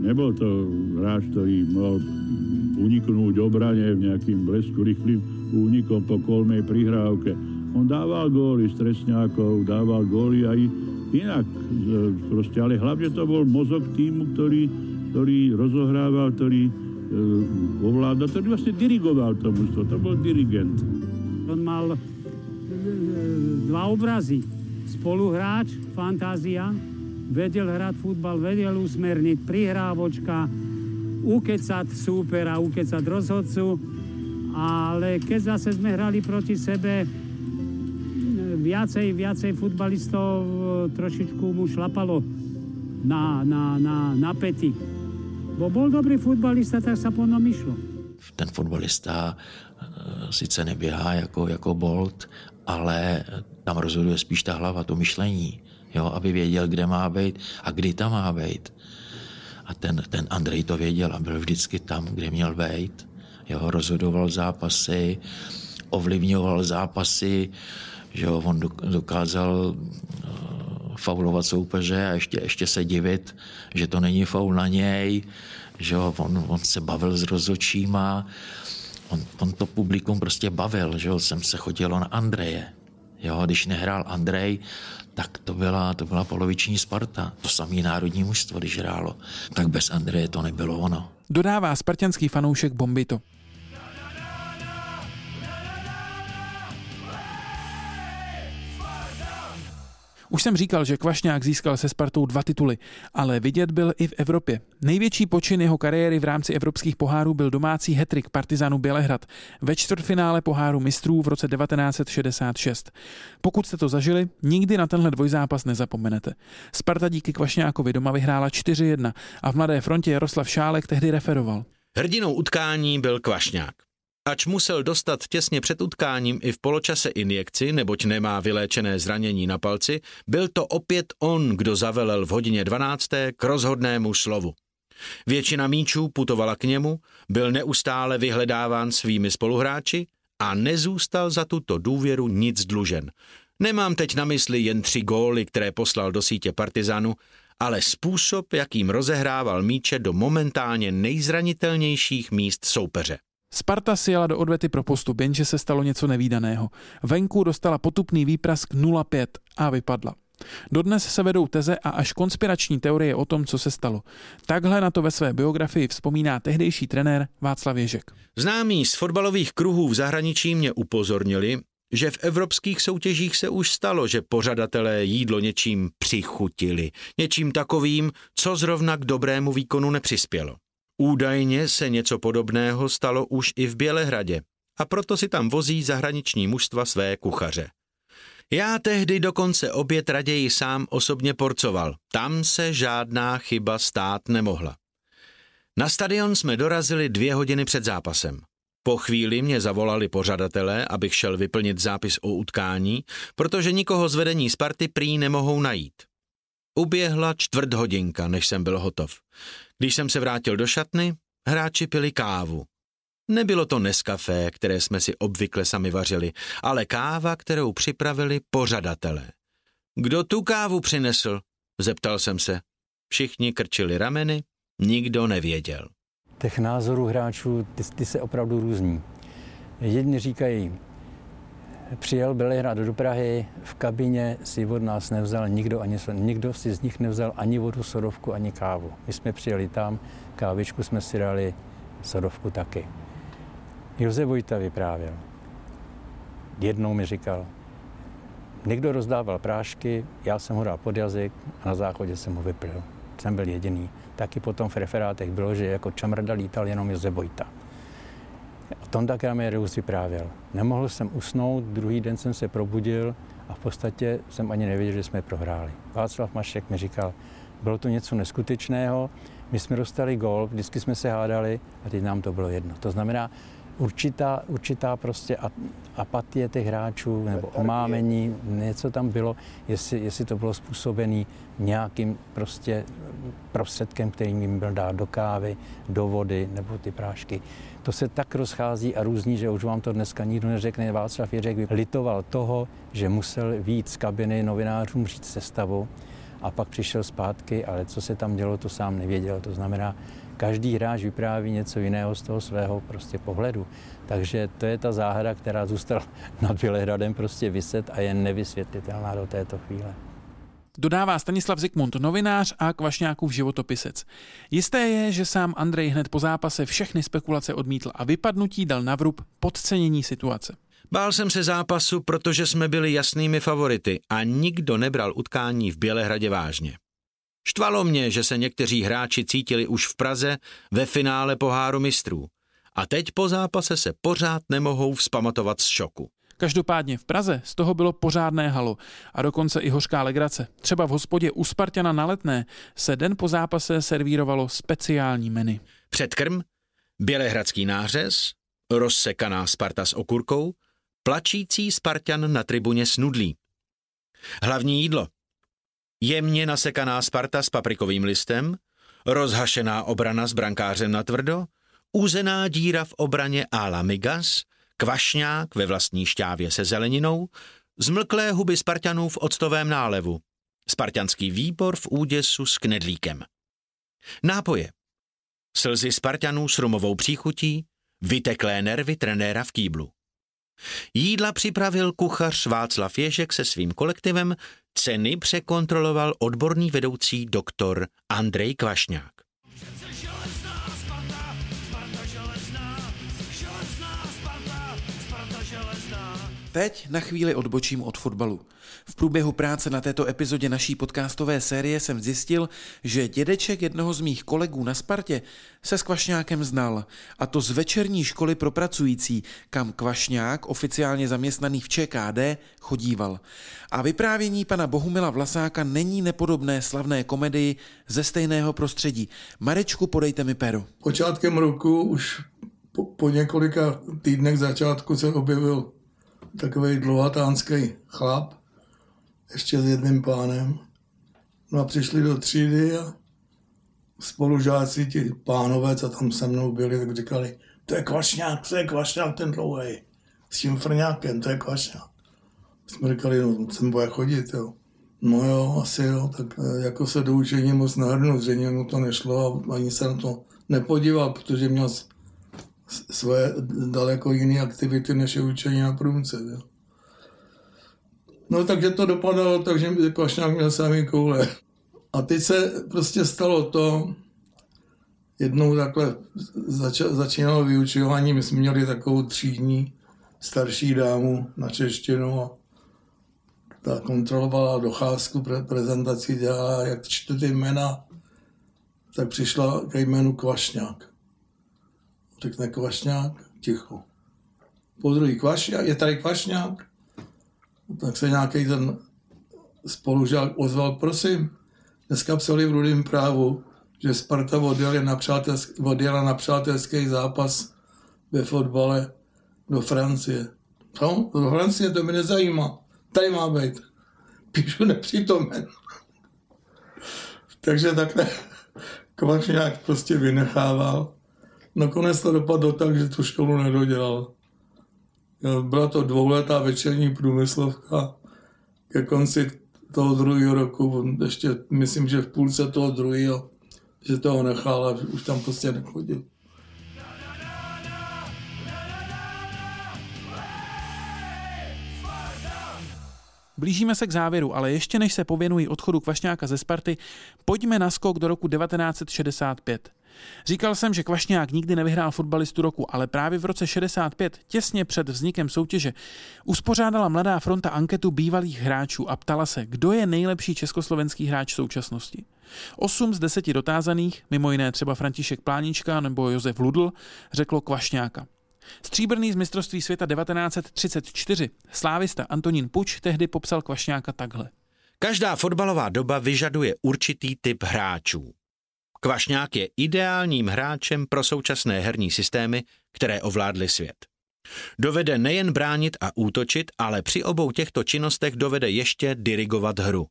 Speaker 15: nebyl to hráč, který mohl uniknout obraně v nějakým blesku rychlým únikom po kolmej prihrávke. On dával góly trestňákov, dával góly aj inak. Proste, ale hlavne to bol mozog týmu, ktorý ktorý rozohrával, ktorý e, ovládal, ktorý vlastne dirigoval to. To bol dirigent.
Speaker 16: On mal e, dva obrazy. Spoluhráč, fantázia, vedel hrať futbal, vedel usmerniť, prihrávočka, ukecať súpera, ukecať rozhodcu, ale keď zase sme hrali proti sebe, viacej, viacej futbalistov e, trošičku mu šlapalo na, na, na, na pety. Bo bol dobrý futbalista, tak sa po ňom išlo.
Speaker 10: Ten fotbalista eh, sice neběhá jako, jako Bolt, ale tam rozhoduje spíš ta hlava, to myšlení, jo, aby věděl, kde má být a kdy tam má být. A ten, ten Andrej to věděl a byl vždycky tam, kde měl být. Jo, rozhodoval zápasy, ovlivňoval zápasy, že jo, on dokázal eh, faulovat soupeře a ještě, ještě se divit, že to není faul na něj, že jo, on, on se bavil s rozočíma, on, on to publikum prostě bavil, že jo, jsem se chodilo na Andreje, jo, když nehrál Andrej, tak to byla, to byla poloviční Sparta. To samý národní mužstvo, když hrálo. Tak bez Andreje to nebylo ono.
Speaker 3: Dodává spartianský fanoušek Bombito. Už jsem říkal, že Kvašňák získal se Spartou dva tituly, ale vidět byl i v Evropě. Největší počin jeho kariéry v rámci evropských pohárů byl domácí hetrik Partizanu Bělehrad ve čtvrtfinále poháru mistrů v roce 1966. Pokud jste to zažili, nikdy na tenhle dvojzápas nezapomenete. Sparta díky Kvašňákovi doma vyhrála 4-1 a v Mladé frontě Jaroslav Šálek tehdy referoval.
Speaker 2: Hrdinou utkání byl Kvašňák. Ač musel dostat těsně před utkáním i v poločase injekci, neboť nemá vyléčené zranění na palci, byl to opět on, kdo zavelel v hodině 12. k rozhodnému slovu. Většina míčů putovala k němu, byl neustále vyhledáván svými spoluhráči a nezůstal za tuto důvěru nic dlužen. Nemám teď na mysli jen tři góly, které poslal do sítě Partizanu, ale způsob, jakým rozehrával míče do momentálně nejzranitelnějších míst soupeře.
Speaker 3: Sparta si jela do odvety pro postup, jenže se stalo něco nevýdaného. Venku dostala potupný výprask 0-5 a vypadla. Dodnes se vedou teze a až konspirační teorie o tom, co se stalo. Takhle na to ve své biografii vzpomíná tehdejší trenér Václav Ježek.
Speaker 2: Známí z fotbalových kruhů v zahraničí mě upozornili, že v evropských soutěžích se už stalo, že pořadatelé jídlo něčím přichutili, něčím takovým, co zrovna k dobrému výkonu nepřispělo. Údajně se něco podobného stalo už i v Bělehradě a proto si tam vozí zahraniční mužstva své kuchaře. Já tehdy dokonce oběd raději sám osobně porcoval. Tam se žádná chyba stát nemohla. Na stadion jsme dorazili dvě hodiny před zápasem. Po chvíli mě zavolali pořadatelé, abych šel vyplnit zápis o utkání, protože nikoho z vedení Sparty prý nemohou najít. Uběhla čtvrt hodinka, než jsem byl hotov. Když jsem se vrátil do šatny, hráči pili kávu. Nebylo to neskafé, které jsme si obvykle sami vařili, ale káva, kterou připravili pořadatelé. Kdo tu kávu přinesl? Zeptal jsem se. Všichni krčili rameny, nikdo nevěděl.
Speaker 6: Těch názorů hráčů, ty, ty se opravdu různí. Jedni říkají, přijel Bělehrad do Prahy, v kabině si od nás nevzal nikdo, ani, nikdo si z nich nevzal ani vodu, sodovku, ani kávu. My jsme přijeli tam, kávičku jsme si dali, sodovku taky. Josef Vojta vyprávěl. Jednou mi říkal, někdo rozdával prášky, já jsem ho dal pod jazyk a na záchodě jsem ho vyplil. Jsem byl jediný. Taky potom v referátech bylo, že jako čamrda lítal jenom Josef Vojta. Tak Ramirez vyprávěl. Nemohl jsem usnout, druhý den jsem se probudil a v podstatě jsem ani nevěděl, že jsme prohráli. Václav Mašek mi říkal, bylo to něco neskutečného, my jsme dostali gol, vždycky jsme se hádali a teď nám to bylo jedno. To znamená, určitá, určitá prostě apatie těch hráčů nebo omámení, něco tam bylo, jestli, jestli to bylo způsobené nějakým prostě prostředkem, který jim byl dát do kávy, do vody nebo ty prášky. To se tak rozchází a různí, že už vám to dneska nikdo neřekne. Václav Jeřek litoval toho, že musel výjít z kabiny novinářům říct sestavu a pak přišel zpátky, ale co se tam dělo, to sám nevěděl. To znamená, každý hráč vypráví něco jiného z toho svého prostě pohledu. Takže to je ta záhada, která zůstala *laughs* nad Bělehradem prostě vyset a je nevysvětlitelná do této chvíle.
Speaker 3: Dodává Stanislav Zikmund, novinář a Kvašňákův životopisec. Jisté je, že sám Andrej hned po zápase všechny spekulace odmítl a vypadnutí dal na vrub podcenění situace.
Speaker 2: Bál jsem se zápasu, protože jsme byli jasnými favority a nikdo nebral utkání v Bělehradě vážně. Štvalo mě, že se někteří hráči cítili už v Praze ve finále poháru mistrů a teď po zápase se pořád nemohou vzpamatovat z šoku.
Speaker 3: Každopádně v Praze z toho bylo pořádné halo a dokonce i hořká legrace. Třeba v hospodě u Spartana na Letné se den po zápase servírovalo speciální menu.
Speaker 2: Předkrm, bělehradský nářez, rozsekaná Sparta s okurkou, plačící Spartan na tribuně s nudlí. Hlavní jídlo – jemně nasekaná Sparta s paprikovým listem, rozhašená obrana s brankářem na tvrdo, úzená díra v obraně a la migas, kvašňák ve vlastní šťávě se zeleninou, zmlklé huby Spartanů v octovém nálevu, spartanský výbor v úděsu s knedlíkem. Nápoje. Slzy Spartanů s rumovou příchutí, vyteklé nervy trenéra v kýblu. Jídla připravil kuchař Václav Ježek se svým kolektivem, ceny překontroloval odborný vedoucí doktor Andrej Kvašňák.
Speaker 3: Teď na chvíli odbočím od fotbalu. V průběhu práce na této epizodě naší podcastové série jsem zjistil, že dědeček jednoho z mých kolegů na Spartě se s Kvašňákem znal, a to z večerní školy pro pracující, kam Kvašňák, oficiálně zaměstnaný v ČKD, chodíval. A vyprávění pana Bohumila Vlasáka není nepodobné slavné komedii ze stejného prostředí. Marečku, podejte mi pero.
Speaker 17: Počátkem roku už po, po několika týdnech začátku se objevil takový dlouhatánský chlap, ještě s jedným pánem. No a přišli do třídy a spolužáci, ti pánové, co tam se mnou byli, tak říkali, to je kvašňák, to je kvašňák ten dlouhý, s tím frňákem, to je kvašňák. Jsme říkali, no sem bude chodit, jo. No jo, asi jo, tak eh, jako se do učení moc nahrnout, že mu to nešlo a ani se na to nepodíval, protože měl svoje daleko jiné aktivity než je učení na průmce. Jo. No takže to dopadalo tak, že Kvašňák měl samý koule. A teď se prostě stalo to, jednou takhle zač- začínalo vyučování, my jsme měli takovou třídní starší dámu na češtinu a ta kontrolovala docházku, pre- prezentaci dělala, jak čtu ty jména, tak přišla ke jménu Kvašňák. Řekne Kvašňák, ticho. Po druhý Kvašňák, je tady Kvašňák? Tak se nějaký ten spolužák ozval, prosím, dneska psali v Rudým právu, že Sparta odjela na, přátelský, odjela na přátelský zápas ve fotbale do Francie. Co? Do Francie to mi nezajímá. Tady má být. *laughs* Píšu nepřítomen. *laughs* Takže takhle *laughs* Kvašňák prostě vynechával. Nakonec to dopadlo tak, že tu školu nedodělal. Byla to dvouletá večerní průmyslovka. Ke konci toho druhého roku, ještě myslím, že v půlce toho druhého, že toho nechal a už tam prostě nechodil.
Speaker 3: Blížíme se k závěru, ale ještě než se pověnují odchodu Kvašňáka ze Sparty, pojďme na skok do roku 1965. Říkal jsem, že Kvašňák nikdy nevyhrál fotbalistu roku, ale právě v roce 65, těsně před vznikem soutěže, uspořádala Mladá fronta anketu bývalých hráčů a ptala se, kdo je nejlepší československý hráč současnosti. Osm z deseti dotázaných, mimo jiné třeba František Plánička nebo Josef Ludl, řeklo Kvašňáka. Stříbrný z mistrovství světa 1934 slávista Antonín Puč tehdy popsal Kvašňáka takhle.
Speaker 2: Každá fotbalová doba vyžaduje určitý typ hráčů. Kvašňák je ideálním hráčem pro současné herní systémy, které ovládly svět. Dovede nejen bránit a útočit, ale při obou těchto činnostech dovede ještě dirigovat hru.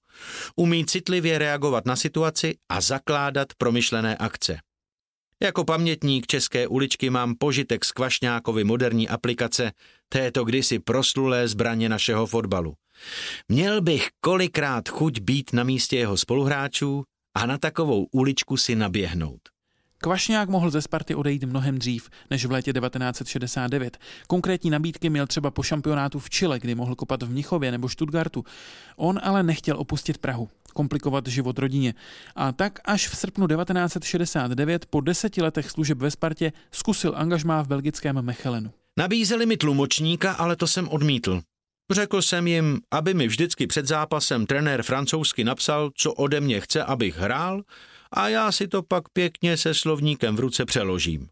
Speaker 2: Umí citlivě reagovat na situaci a zakládat promyšlené akce. Jako pamětník České uličky mám požitek z Kvašňákovy moderní aplikace této kdysi proslulé zbraně našeho fotbalu. Měl bych kolikrát chuť být na místě jeho spoluhráčů a na takovou uličku si naběhnout.
Speaker 3: Kvašňák mohl ze Sparty odejít mnohem dřív než v létě 1969. Konkrétní nabídky měl třeba po šampionátu v Chile, kdy mohl kopat v Mnichově nebo Stuttgartu. On ale nechtěl opustit Prahu, komplikovat život rodině. A tak až v srpnu 1969 po deseti letech služeb ve Spartě zkusil angažmá v belgickém Mechelenu.
Speaker 2: Nabízeli mi tlumočníka, ale to jsem odmítl. Řekl jsem jim, aby mi vždycky před zápasem trenér francouzsky napsal, co ode mě chce, abych hrál, a já si to pak pěkně se slovníkem v ruce přeložím.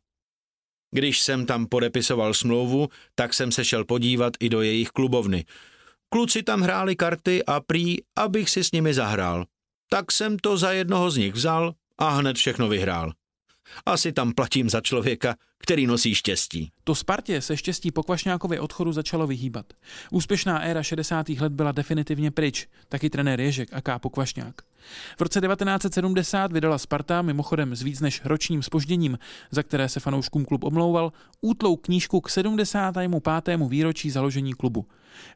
Speaker 2: Když jsem tam podepisoval smlouvu, tak jsem se šel podívat i do jejich klubovny. Kluci tam hráli karty a prý, abych si s nimi zahrál. Tak jsem to za jednoho z nich vzal a hned všechno vyhrál. Asi tam platím za člověka, který nosí štěstí.
Speaker 3: To Spartě se štěstí po Kvašňákově odchodu začalo vyhýbat. Úspěšná éra 60. let byla definitivně pryč, taky trenér Ježek a Kápo Kvašňák. V roce 1970 vydala Sparta, mimochodem s víc než ročním spožděním, za které se fanouškům klub omlouval, útlou knížku k 75. výročí založení klubu.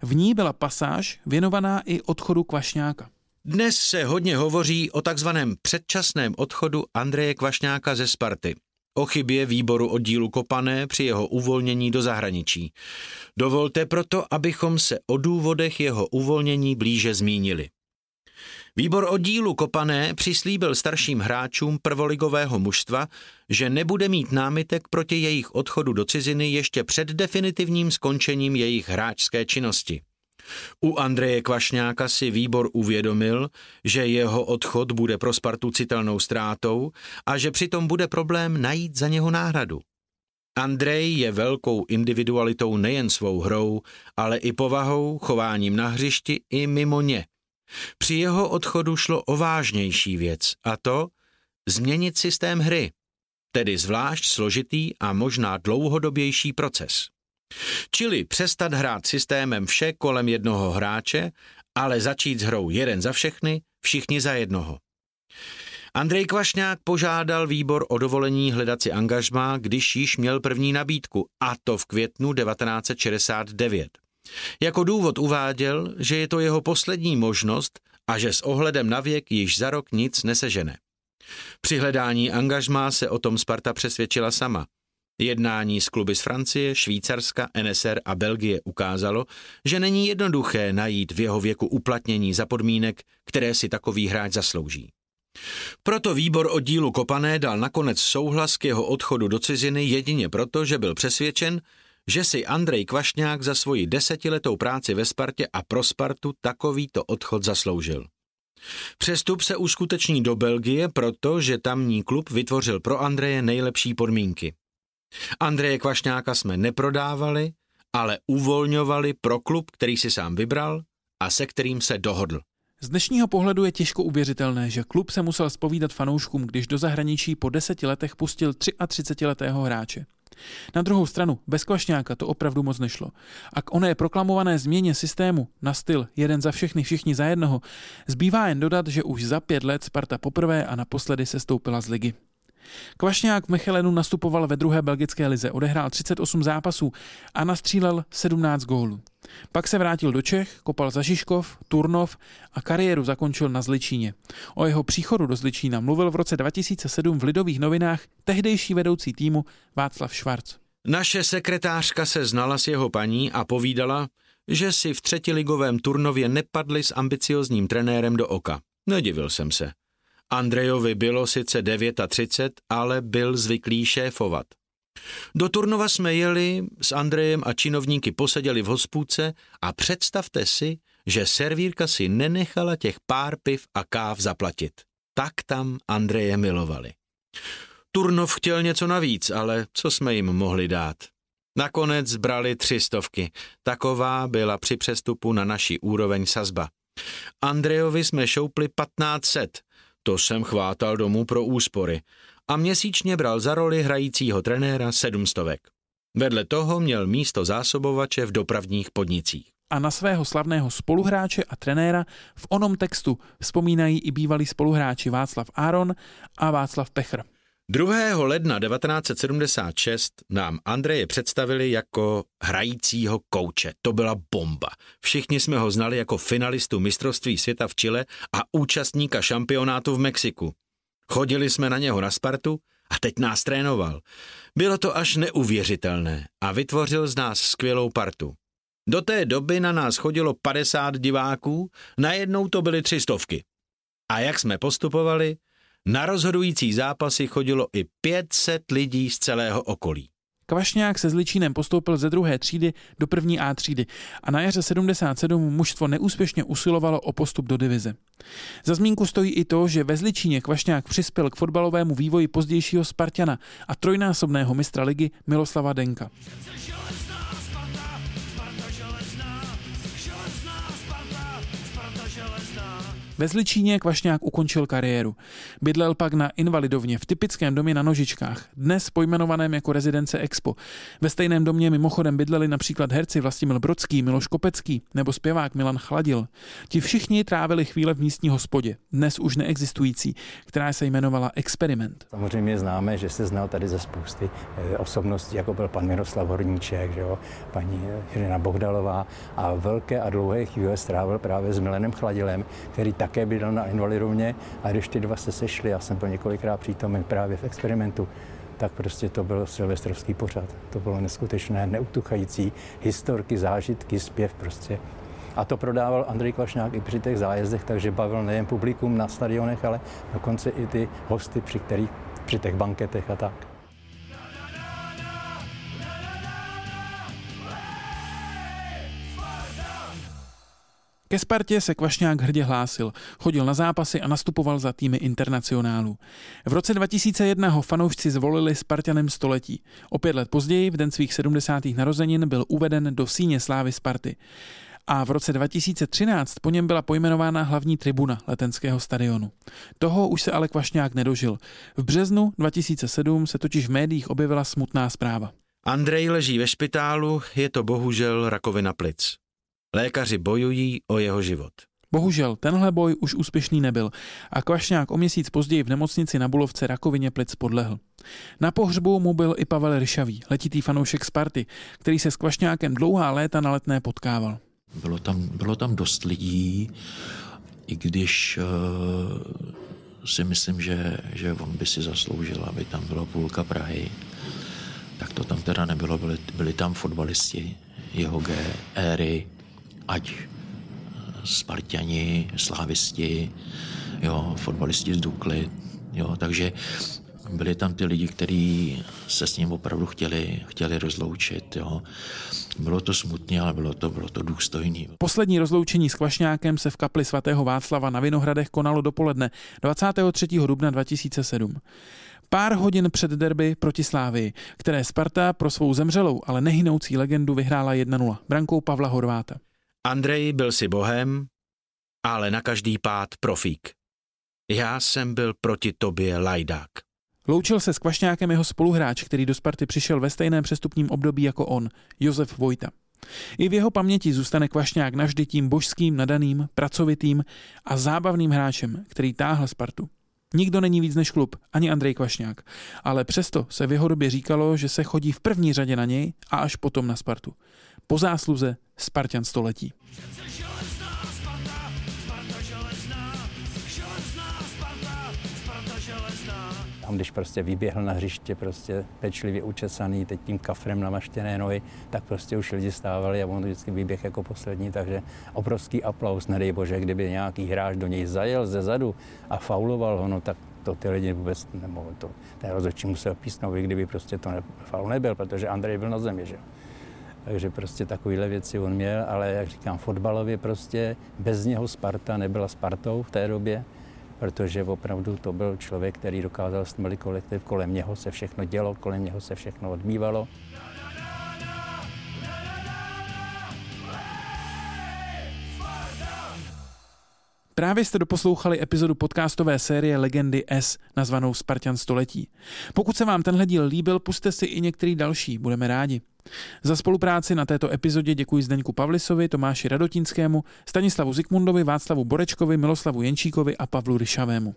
Speaker 3: V ní byla pasáž věnovaná i odchodu Kvašňáka.
Speaker 2: Dnes se hodně hovoří o takzvaném předčasném odchodu Andreje Kvašňáka ze Sparty. O chybě výboru oddílu Kopané při jeho uvolnění do zahraničí. Dovolte proto, abychom se o důvodech jeho uvolnění blíže zmínili. Výbor oddílu Kopané přislíbil starším hráčům prvoligového mužstva, že nebude mít námitek proti jejich odchodu do ciziny ještě před definitivním skončením jejich hráčské činnosti. U Andreje Kvašňáka si výbor uvědomil, že jeho odchod bude pro Spartu citelnou ztrátou a že přitom bude problém najít za něho náhradu. Andrej je velkou individualitou nejen svou hrou, ale i povahou, chováním na hřišti i mimo ně. Při jeho odchodu šlo o vážnější věc, a to změnit systém hry, tedy zvlášť složitý a možná dlouhodobější proces. Čili přestat hrát systémem vše kolem jednoho hráče, ale začít s hrou jeden za všechny, všichni za jednoho. Andrej Kvašňák požádal výbor o dovolení hledat si angažmá, když již měl první nabídku, a to v květnu 1969. Jako důvod uváděl, že je to jeho poslední možnost a že s ohledem na věk již za rok nic nesežene. Při hledání angažmá se o tom Sparta přesvědčila sama. Jednání s kluby z Francie, Švýcarska, NSR a Belgie ukázalo, že není jednoduché najít v jeho věku uplatnění za podmínek, které si takový hráč zaslouží. Proto výbor oddílu Kopané dal nakonec souhlas k jeho odchodu do ciziny jedině proto, že byl přesvědčen, že si Andrej Kvašňák za svoji desetiletou práci ve Spartě a pro Spartu takovýto odchod zasloužil. Přestup se uskuteční do Belgie, protože tamní klub vytvořil pro Andreje nejlepší podmínky. Andreje Kvašňáka jsme neprodávali, ale uvolňovali pro klub, který si sám vybral a se kterým se dohodl.
Speaker 3: Z dnešního pohledu je těžko uvěřitelné, že klub se musel spovídat fanouškům, když do zahraničí po deseti letech pustil 33-letého hráče. Na druhou stranu, bez Kvašňáka to opravdu moc nešlo. A k oné proklamované změně systému na styl jeden za všechny, všichni za jednoho, zbývá jen dodat, že už za pět let Sparta poprvé a naposledy se stoupila z ligy. Kvašňák v Mechelenu nastupoval ve druhé belgické lize, odehrál 38 zápasů a nastřílel 17 gólů. Pak se vrátil do Čech, kopal za Žižkov, Turnov a kariéru zakončil na Zličíně. O jeho příchodu do Zličína mluvil v roce 2007 v Lidových novinách tehdejší vedoucí týmu Václav Švarc.
Speaker 2: Naše sekretářka se znala s jeho paní a povídala, že si v třetiligovém turnově nepadli s ambiciozním trenérem do oka. Nedivil jsem se. Andrejovi bylo sice 39, ale byl zvyklý šéfovat. Do Turnova jsme jeli, s Andrejem a činovníky poseděli v hospůdce a představte si, že servírka si nenechala těch pár piv a káv zaplatit. Tak tam Andreje milovali. Turnov chtěl něco navíc, ale co jsme jim mohli dát? Nakonec brali tři stovky. Taková byla při přestupu na naší úroveň sazba. Andrejovi jsme šoupli 1500, to jsem chvátal domů pro úspory a měsíčně bral za roli hrajícího trenéra sedm stovek. Vedle toho měl místo zásobovače v dopravních podnicích.
Speaker 3: A na svého slavného spoluhráče a trenéra v onom textu vzpomínají i bývalí spoluhráči Václav Áron a Václav Pechr.
Speaker 2: 2. ledna 1976 nám Andreje představili jako hrajícího kouče. To byla bomba. Všichni jsme ho znali jako finalistu mistrovství světa v Chile a účastníka šampionátu v Mexiku. Chodili jsme na něho na Spartu a teď nás trénoval. Bylo to až neuvěřitelné a vytvořil z nás skvělou partu. Do té doby na nás chodilo 50 diváků, najednou to byly tři stovky. A jak jsme postupovali, na rozhodující zápasy chodilo i 500 lidí z celého okolí.
Speaker 3: Kvašňák se Zličínem postoupil ze druhé třídy do první A třídy a na jaře 77 mužstvo neúspěšně usilovalo o postup do divize. Za zmínku stojí i to, že ve Zličíně Kvašňák přispěl k fotbalovému vývoji pozdějšího Spartana a trojnásobného mistra ligy Miloslava Denka. Ve Zličíně Kvašňák ukončil kariéru. Bydlel pak na Invalidovně v typickém domě na nožičkách, dnes pojmenovaném jako rezidence Expo. Ve stejném domě mimochodem bydleli například herci Vlastimil Brodský, Miloš Kopecký nebo zpěvák Milan Chladil. Ti všichni trávili chvíle v místní hospodě, dnes už neexistující, která se jmenovala Experiment.
Speaker 6: Samozřejmě známe, že se znal tady ze spousty eh, osobností, jako byl pan Miroslav Horníček, že jo, paní Irina Bohdalová a velké a dlouhé chvíle strávil právě s Milenem Chladilem, který tak také bydlel na Invalidovně a když ty dva se sešli, já jsem byl několikrát přítomen právě v experimentu, tak prostě to byl silvestrovský pořad. To bylo neskutečné, neutuchající historky, zážitky, zpěv prostě. A to prodával Andrej Kvašňák i při těch zájezdech, takže bavil nejen publikum na stadionech, ale dokonce i ty hosty, při, kterých, při těch banketech a tak.
Speaker 3: Ke Spartě se Kvašňák hrdě hlásil, chodil na zápasy a nastupoval za týmy internacionálů. V roce 2001 ho fanoušci zvolili Spartanem století. O pět let později, v den svých 70. narozenin, byl uveden do síně slávy Sparty. A v roce 2013 po něm byla pojmenována hlavní tribuna letenského stadionu. Toho už se ale Kvašňák nedožil. V březnu 2007 se totiž v médiích objevila smutná zpráva.
Speaker 2: Andrej leží ve špitálu, je to bohužel rakovina plic. Lékaři bojují o jeho život.
Speaker 3: Bohužel, tenhle boj už úspěšný nebyl a Kvašňák o měsíc později v nemocnici na Bulovce rakovině plic podlehl. Na pohřbu mu byl i Pavel Ryšavý, letitý fanoušek Sparty, který se s Kvašňákem dlouhá léta na letné potkával.
Speaker 10: Bylo tam, bylo tam dost lidí, i když uh, si myslím, že, že on by si zasloužil, aby tam byla půlka Prahy tak to tam teda nebylo. Byli, byli tam fotbalisti jeho G, éry, ať Spartani, slávisti, jo, fotbalisti z Dukly, jo, takže byli tam ty lidi, kteří se s ním opravdu chtěli, chtěli rozloučit. Jo. Bylo to smutné, ale bylo to, bylo to důstojné.
Speaker 3: Poslední rozloučení s Kvašňákem se v kapli svatého Václava na Vinohradech konalo dopoledne 23. dubna 2007. Pár hodin před derby proti Slávii, které Sparta pro svou zemřelou, ale nehynoucí legendu vyhrála 1-0 brankou Pavla Horváta.
Speaker 2: Andrej byl si bohem, ale na každý pád profík. Já jsem byl proti tobě lajdák.
Speaker 3: Loučil se s Kvašňákem jeho spoluhráč, který do Sparty přišel ve stejném přestupním období jako on, Josef Vojta. I v jeho paměti zůstane Kvašňák navždy tím božským, nadaným, pracovitým a zábavným hráčem, který táhl Spartu. Nikdo není víc než klub, ani Andrej Kvašňák, ale přesto se v jeho době říkalo, že se chodí v první řadě na něj a až potom na Spartu. Po zásluze Spartan století.
Speaker 6: On když prostě vyběhl na hřiště, prostě pečlivě učesaný, teď tím kafrem namaštěné nohy, tak prostě už lidi stávali a on vždycky vyběh jako poslední, takže obrovský aplaus, nedej bože, kdyby nějaký hráč do něj zajel ze zadu a fauloval ho, no tak to ty lidi vůbec nemohli. To, ten rozhodčí musel písnout, kdyby prostě to ne, faul nebyl, protože Andrej byl na zemi, že takže prostě takovéhle věci on měl, ale jak říkám, fotbalově prostě bez něho Sparta nebyla Spartou v té době protože opravdu to byl člověk, který dokázal stmlit kolektiv, kolem něho se všechno dělo, kolem něho se všechno odbývalo.
Speaker 3: Právě jste doposlouchali epizodu podcastové série Legendy S, nazvanou Spartan století. Pokud se vám tenhle díl líbil, puste si i některý další, budeme rádi. Za spolupráci na této epizodě děkuji Zdeňku Pavlisovi, Tomáši Radotinskému, Stanislavu Zikmundovi, Václavu Borečkovi, Miloslavu Jenčíkovi a Pavlu Ryšavému.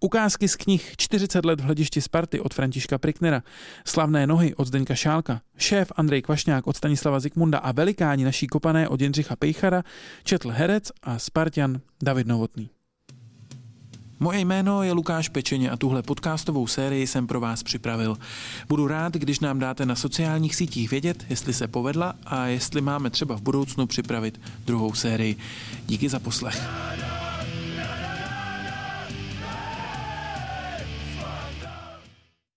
Speaker 3: Ukázky z knih 40 let v hledišti Sparty od Františka Priknera, Slavné nohy od Zdeňka Šálka, Šéf Andrej Kvašňák od Stanislava Zikmunda a Velikáni naší kopané od Jindřicha Pejchara četl herec a Spartian David Novotný. Moje jméno je Lukáš Pečeně a tuhle podcastovou sérii jsem pro vás připravil. Budu rád, když nám dáte na sociálních sítích vědět, jestli se povedla a jestli máme třeba v budoucnu připravit druhou sérii. Díky za poslech.